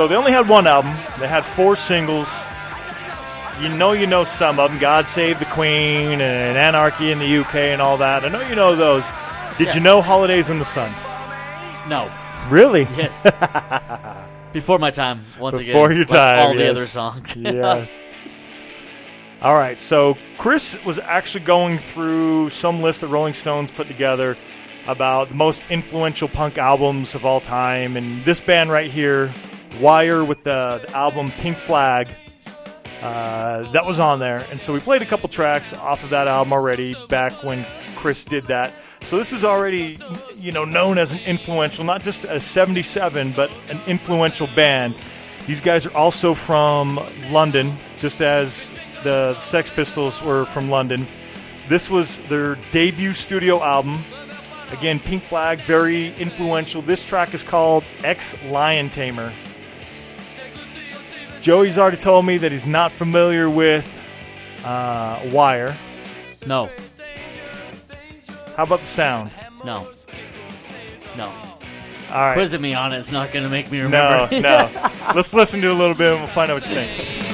So they only had one album. They had four singles. You know, you know some of them. God Save the Queen and Anarchy in the UK and all that. I know you know those. Did Yeah. you know Holidays in the Sun? no. Really? Yes. Before my time, once again. Before your like time. All the other songs. yes. All right. So Chris was actually going through some list that Rolling Stones put together about the most influential punk albums of all time, and this band right here, Wire, with the, the album Pink Flag. Uh, that was on there, and so we played a couple tracks off of that album already back when Chris did that. So this is already, you know, known as an influential, not just a '77, but an influential band. These guys are also from London, just as the Sex Pistols were from London. This was their debut studio album. Again, Pink Flag, very influential. This track is called Ex Lion Tamer. Joey's already told me that he's not familiar with uh, Wire. No. How about the sound? No. No. All right. Quizzing me on it's not going to make me remember. no. no. Let's listen to a little bit and we'll find out what you think.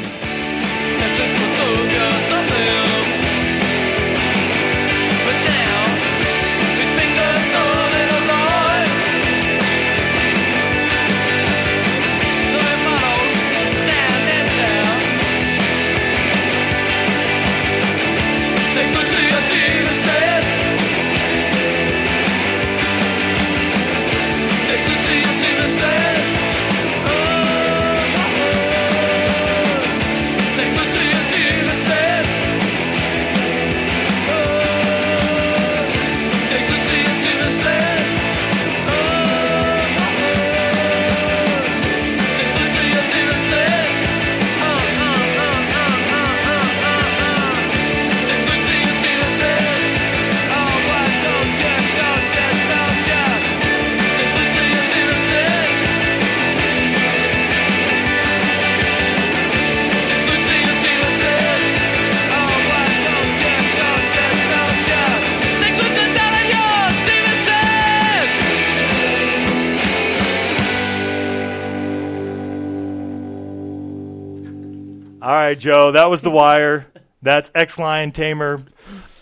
Right, Joe. That was The Wire. That's Ex Lion Tamer.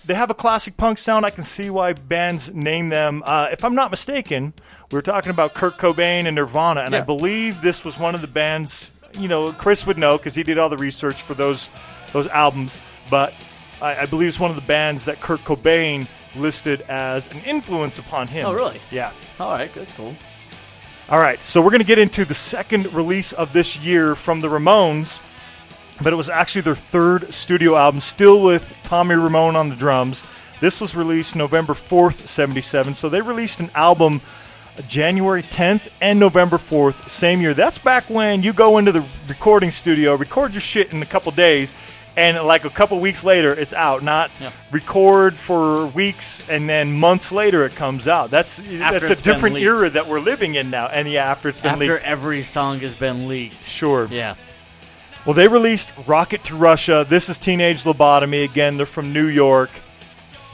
They have a classic punk sound. I can see why bands name them. Uh, if I'm not mistaken, we were talking about Kurt Cobain and Nirvana, and I believe this was one of the bands. You know, Chris would know because he did all the research for those those albums. But I, I believe it's one of the bands that Kurt Cobain listed as an influence upon him. Oh, really? Yeah. All right, that's cool. All right, so we're going to get into the second release of this year from the Ramones, but it was actually their third studio album, still with Tommy Ramone on the drums. This was released November 4th, 77. So they released an album January 10th and November 4th, same year. That's back when you go into the recording studio, record your shit in a couple days, and like a couple weeks later, it's out. Not Yeah. record for weeks and then months later it comes out. That's that's a different era that we're living in now. And yeah, after it's been After leaked, every song has been leaked. sure. Yeah. Well, they released "Rocket to Russia." This is Teenage Lobotomy. Again, they're from New York.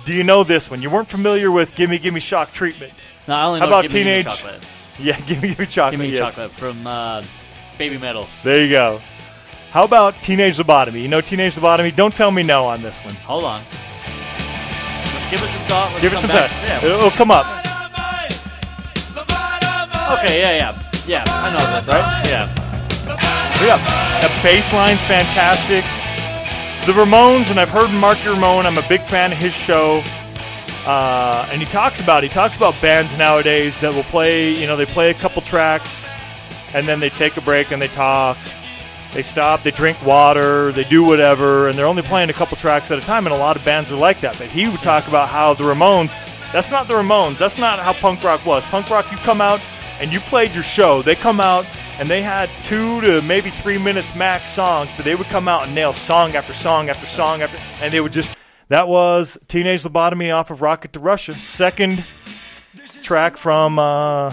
Do you know this one? You weren't familiar with "Gimme Gimme Shock Treatment." No, I only How know about Give Me, Give Me Teenage- Chocolate. Yeah, "Gimme Gimme Chocolate." Give me yes. chocolate from uh, Baby Metal. There you go. How about Teenage Lobotomy? You know Teenage Lobotomy? Don't tell me no on this one. Hold on. Let's give it some thought. Let's Give it some back. time. Yeah. It'll come up. Okay, yeah, yeah. Yeah, I know this. Right? Yeah. Yeah, the bass line's fantastic. The Ramones, and I've heard Marky Ramone. I'm a big fan of his show. Uh, and he talks about he talks about bands nowadays that will play. You know, they play a couple tracks, and then they take a break and they talk. They stop, they drink water, they do whatever, and they're only playing a couple tracks at a time. And a lot of bands are like that. But he would talk about how the Ramones. That's not the Ramones. That's not how punk rock was. Punk rock, you come out and you played your show. They come out and they had two to maybe three minutes max songs, but they would come out and nail song after song after song after, and they would just. That was Teenage Lobotomy off of Rocket to Russia, second track from uh,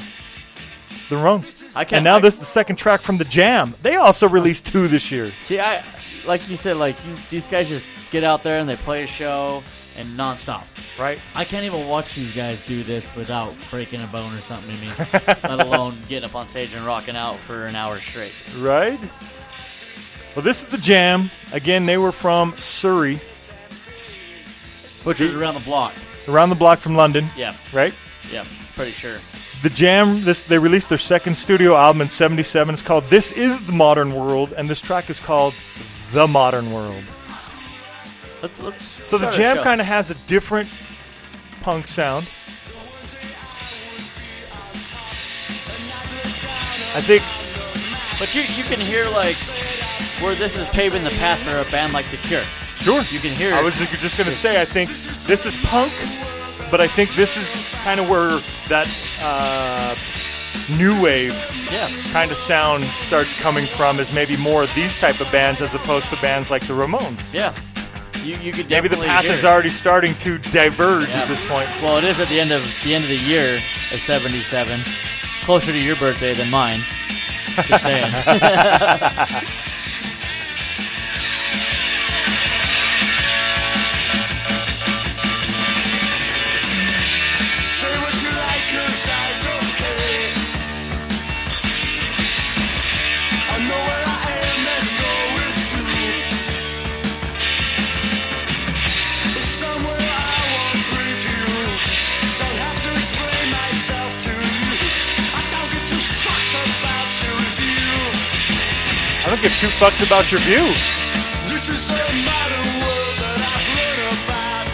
the Ramones. I can't- and now I- this is the second track from the Jam. They also released two this year. See, I like you said, like you, these guys just get out there and they play a show and nonstop. Right. I can't even watch these guys do this without breaking a bone or something in me, let alone getting up on stage and rocking out for an hour straight. Right? Well, this is the Jam. Again, they were from Surrey, Which is around the block. around the block from London, Yeah, right? yeah, pretty sure. The Jam, this they released their second studio album in 77. It's called This Is the Modern World, and this track is called The Modern World. Let's, let's So the Jam kind of has a different punk sound. I think But you you can hear like where this is paving the path for a band like The Cure. Sure. You can hear it. I it. was just going to say, I think this is punk, but I think this is kind of where that uh, new wave Yeah, kind of sound starts coming from, is maybe more of these type of bands as opposed to bands like the Ramones. yeah. You you could Maybe the path hear is already starting to diverge Yeah. at this point. Well, it is at the end of the end of the year at '77, closer to your birthday than mine. Just saying. give two fucks about your view. This is a modern world that I've learned about.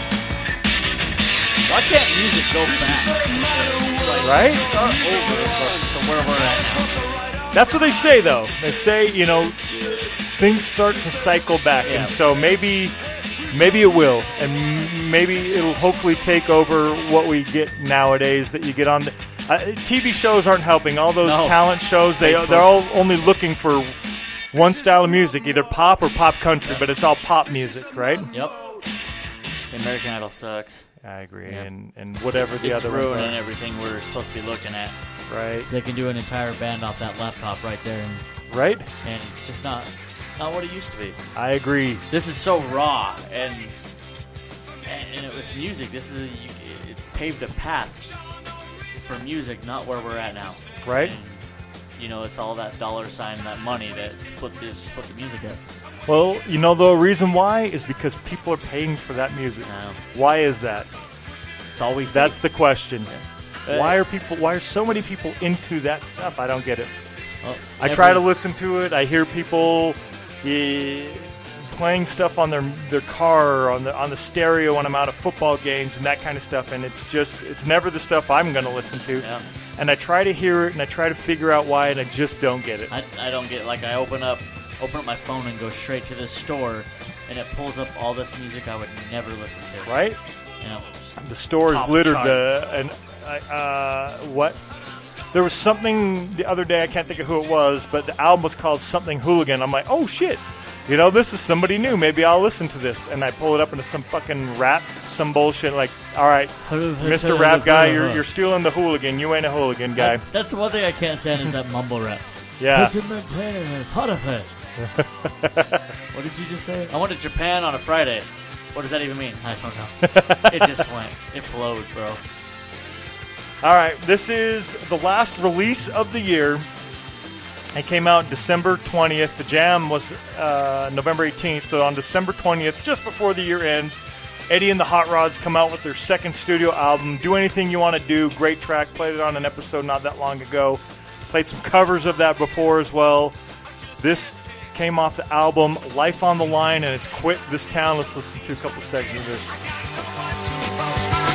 Why can't music go This is back? a world. Right? Start over but to where we're at. That's what they say, though. They say, you know, things start to cycle back, Yeah. and so maybe, maybe it will, and maybe it'll hopefully take over what we get nowadays. That you get on the uh, TV shows aren't helping. All those No. talent shows, they Facebook. they're all only looking for one style of music, either pop or pop country, but it's all pop music, right? Yep. American Idol sucks. I agree, Yeah. and and whatever the it's other ones ruining are, everything we're supposed to be looking at. right? They can do an entire band off that laptop right there, and, Right? and it's just not not what it used to be. I agree. This is so raw, and and, and it was music. This is you, it paved a path for music, not where we're at now. Right. And, you know, it's all that dollar sign, that money that split the split the music up. Well, you know the reason why is because people are paying for that music. No. Why is that? It's always That's the question. Uh, Why are people? Why are so many people into that stuff? I don't get it. well, I try to listen to it. I hear people eh, playing stuff on their their car or on the on the stereo when I'm out at football games and that kind of stuff. And it's just it's never the stuff I'm going to listen to. Yeah. And I try to hear it and I try to figure out why, and I just don't get it. I, I don't get it. like I open up open up my phone and go straight to this store, and it pulls up all this music I would never listen to. Right? You know, The store is littered. charts. The and uh, what? There was something the other day. I can't think of who it was, but the album was called something Hooligan. I'm like, oh shit. You know, this is somebody new. Maybe I'll listen to this. And I pull it up into some fucking rap, some bullshit. Like, all right, Mr. Rap guy, you're, you're stealing the hooligan. You ain't a hooligan guy. That- that's the one thing I can't stand is that mumble rap. Yeah. Push him in the Potterfest. what did you just say? I went to Japan on a Friday. What does that even mean? I don't know. it just went. It flowed, bro. All right, this is the last release of the year. It came out December 20th. The jam was uh, November 18th. So on December 20th, just before the year ends, Eddie and the Hot Rods come out with their second studio album, Do Anything You Want to Do. Great track. Played it on an episode not that long ago. Played some covers of that before as well. This came off the album Life on the Line, and it's Quit This Town. Let's listen to a couple seconds of this.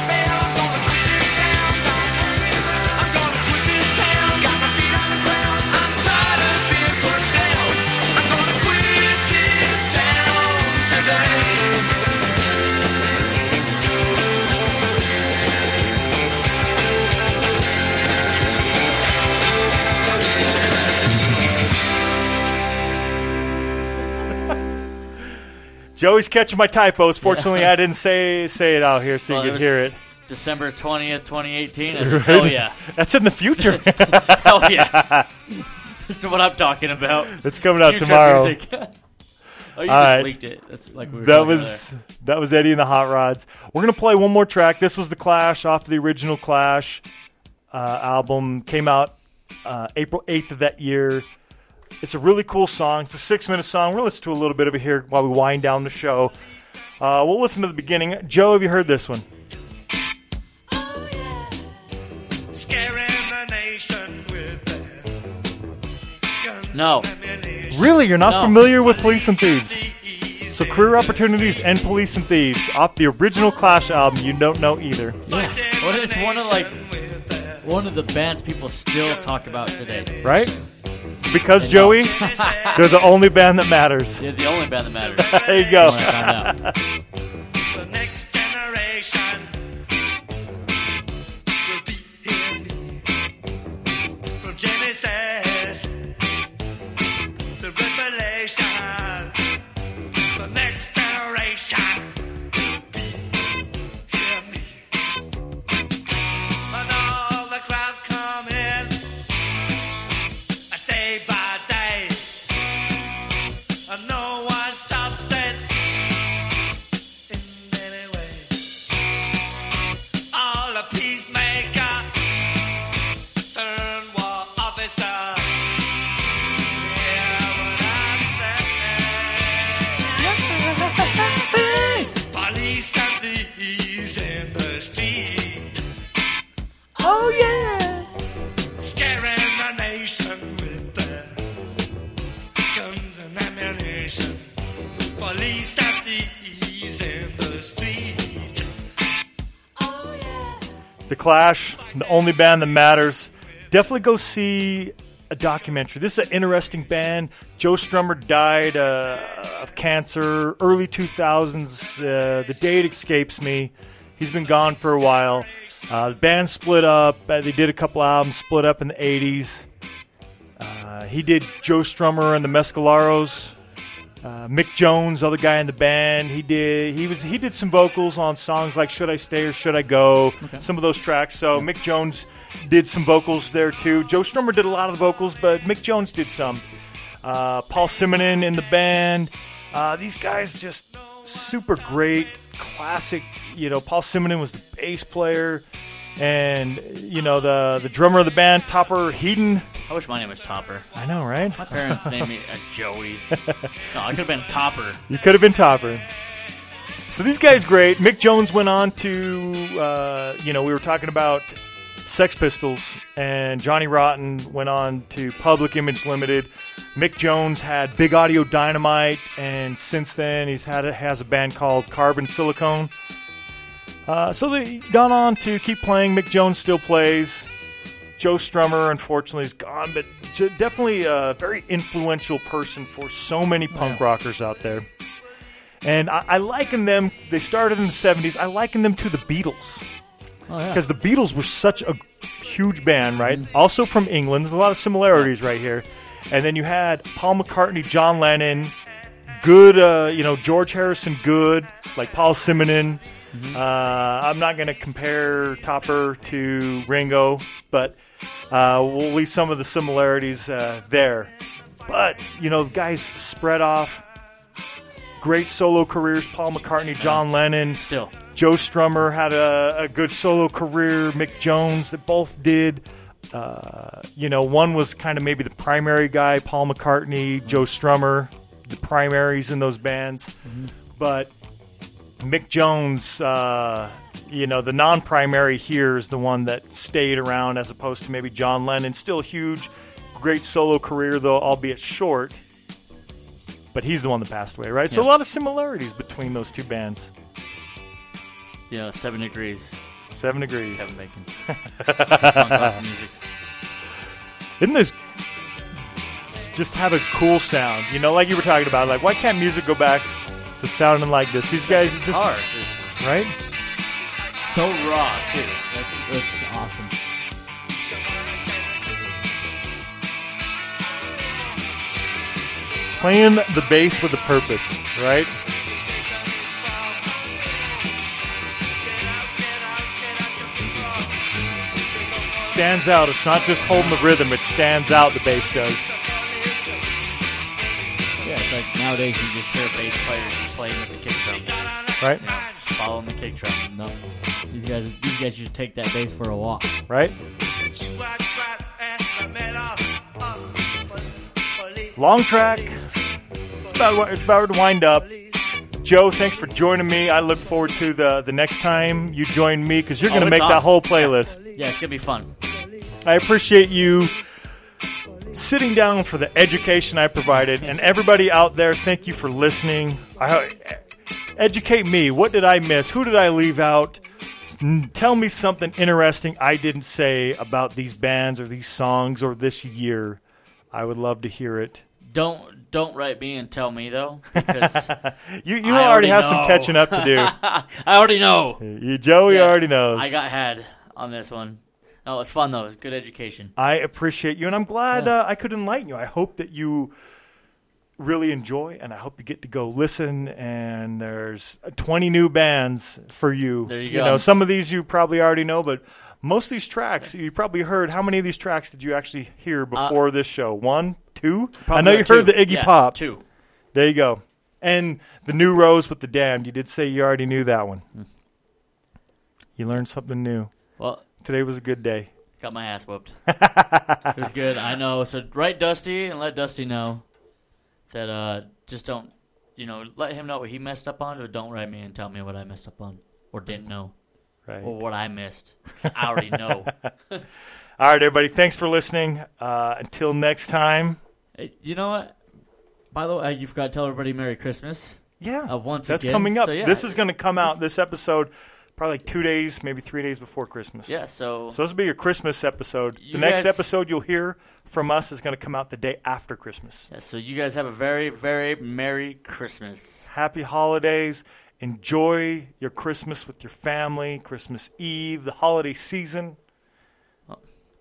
Joey's catching my typos. Fortunately, I didn't say say it out here so Well, you it could was- hear it. December 20th, 2018. I said, Hell yeah. That's in the future. Hell yeah. this is what I'm talking about. it's coming out Future tomorrow. music. oh, you just right. leaked it. That's like we were That talking was that was Eddie and the Hot Rods. We're gonna play one more track. This was the Clash off the original Clash uh, album. Came out uh, April eighth of that year. It's a really cool song. It's a six minute song. We'll listen to a little bit of it here while we wind down the show. Uh, we'll listen to the beginning. Joe, have you heard this one? Scaring the nation with their guns No. Really, you're not No. familiar with Police and Thieves? So, Career Opportunities and Police and Thieves off the original Clash album. You don't know either. Yeah. Well, it's one of like one of the bands people still talk about today. right? Because Joey, they're the only band that matters. They're the only band that matters. There you go. Clash, the only band that matters. Definitely go see a documentary. This is an interesting band. Joe Strummer died uh, of cancer early 2000s. Uh, the date escapes me. He's been gone for a while. Uh, the band split up. Uh, they did a couple albums, split up in the 80s. Uh, he did Joe Strummer and the Mescaleros. Uh, Mick Jones, other guy in the band, he did he was he did some vocals on songs like "Should I Stay or Should I Go," some of those tracks. So Mick Jones did some vocals there too. Joe Strummer did a lot of the vocals, but Mick Jones did some. Uh, Paul Simonon in the band. Uh, these guys just super great, classic. You know, Paul Simonon was the bass player, and you know the the drummer of the band, Topper Headon. I wish my name was Topper. I know, right? My parents named me uh, Joey. No, I could have been Topper. You could have been topper. So these guys great. Mick Jones went on to, uh, you know, we were talking about Sex Pistols, and Johnny Rotten went on to Public Image Limited. Mick Jones had Big Audio Dynamite, and since then he's had a, has a band called Carbon Silicon. Uh, so they gone on to keep playing. Mick Jones still plays. Joe Strummer, unfortunately, is gone, but definitely a very influential person for so many punk rockers out there. And I, I liken them, they started in the 70s, I liken them to the Beatles. Oh, yeah. Because the Beatles were such a huge band, right? Also from England. There's a lot of similarities right here. And then you had Paul McCartney, John Lennon, good, uh, you know, George Harrison, good, like Paul Simonon. Uh, I'm not going to compare Topper to Ringo, but uh, we'll leave some of the similarities uh, there. But, you know, guys spread off. Great solo careers. Paul McCartney, John Lennon. Still. Joe Strummer had a, a good solo career. Mick Jones, that both did. Uh, you know, one was kind of maybe the primary guy, Paul McCartney, Joe Strummer, the primaries in those bands. But Mick Jones, uh, you know, the non primary here is the one that stayed around as opposed to maybe John Lennon. Still huge, great solo career, though, albeit short. But he's the one that passed away, right? So a lot of similarities between those two bands. Yeah, seven degrees. Seven degrees. Kevin Bacon. Music. Isn't this just have a cool sound? You know, like you were talking about. Like, why can't music go back to sounding like this? These guys are just right. so raw too. That's that's awesome. Playing the bass with a purpose, right? Stands out. It's not just holding the rhythm; it stands out. The bass does. Yeah, it's like nowadays you just hear bass players. Playing with the kick drum. Right. You following the kick drum. No, these guys these guys should take that bass for a walk. Right. Long track. It's about it's about to wind up. Joe, thanks for joining me. I look forward to the the next time you join me because you're Oh, going to it's make that whole playlist. Yeah, it's gonna be fun. I appreciate you sitting down for the education I provided, and everybody out there, thank you for listening. I, educate me. What did I miss? Who did I leave out? Tell me something interesting I didn't say about these bands or these songs or this year. I would love to hear it. Don't don't write me and tell me though, because You you I already already have some catching up to do. I already know. you, Joey Yeah, already knows. I got had on this one. No, it's fun though. It's good education. I appreciate you, and I'm glad uh, I could enlighten you. I hope that you really enjoy, and I hope you get to go listen. And there's 20 new bands for you. There you You go. know, some of these you probably already know, but most of these tracks you probably heard. How many of these tracks did you actually hear before this show? One, two. I know you got heard two. the Iggy Yeah, Pop. Two. There you go. And the new Rose with the Damned. You did say you already knew that one. Hmm. You learned something new. Well, Today was a good day. got my ass whooped. it was good. I know. So write Dusty and let Dusty know that uh just don't you know let him know what he messed up on, but don't write me and tell me what I messed up on or didn't know Right. or what I missed. I already know. All right, everybody. Thanks for listening. Uh, until next time. Hey, you know what? By the way, you forgot to tell everybody Merry Christmas. Yeah, Uh, once that's again. coming up. So, yeah. This is going to come out. This episode probably like two days, maybe three days before Christmas. Yeah. So, So this will be your Christmas episode. The next guys- episode you'll hear from us is going to come out the day after Christmas. yeah, so you guys have a very very Merry Christmas. Happy holidays. Enjoy your Christmas with your family, Christmas Eve, the holiday season.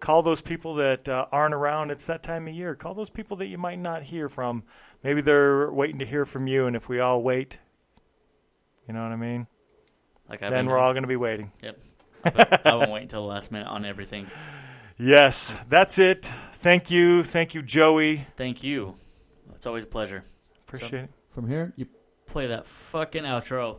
Call those people that uh, aren't around. It's that time of year. Call those people that you might not hear from. Maybe they're waiting to hear from you, and if we all wait, you know what I mean? Like I've then been- we're all going to be waiting. Yep. I I won't wait until the last minute on everything. Yes, that's it. Thank you. Thank you, Joey. Thank you. It's always a pleasure. Appreciate it. From here, you Play that fucking outro.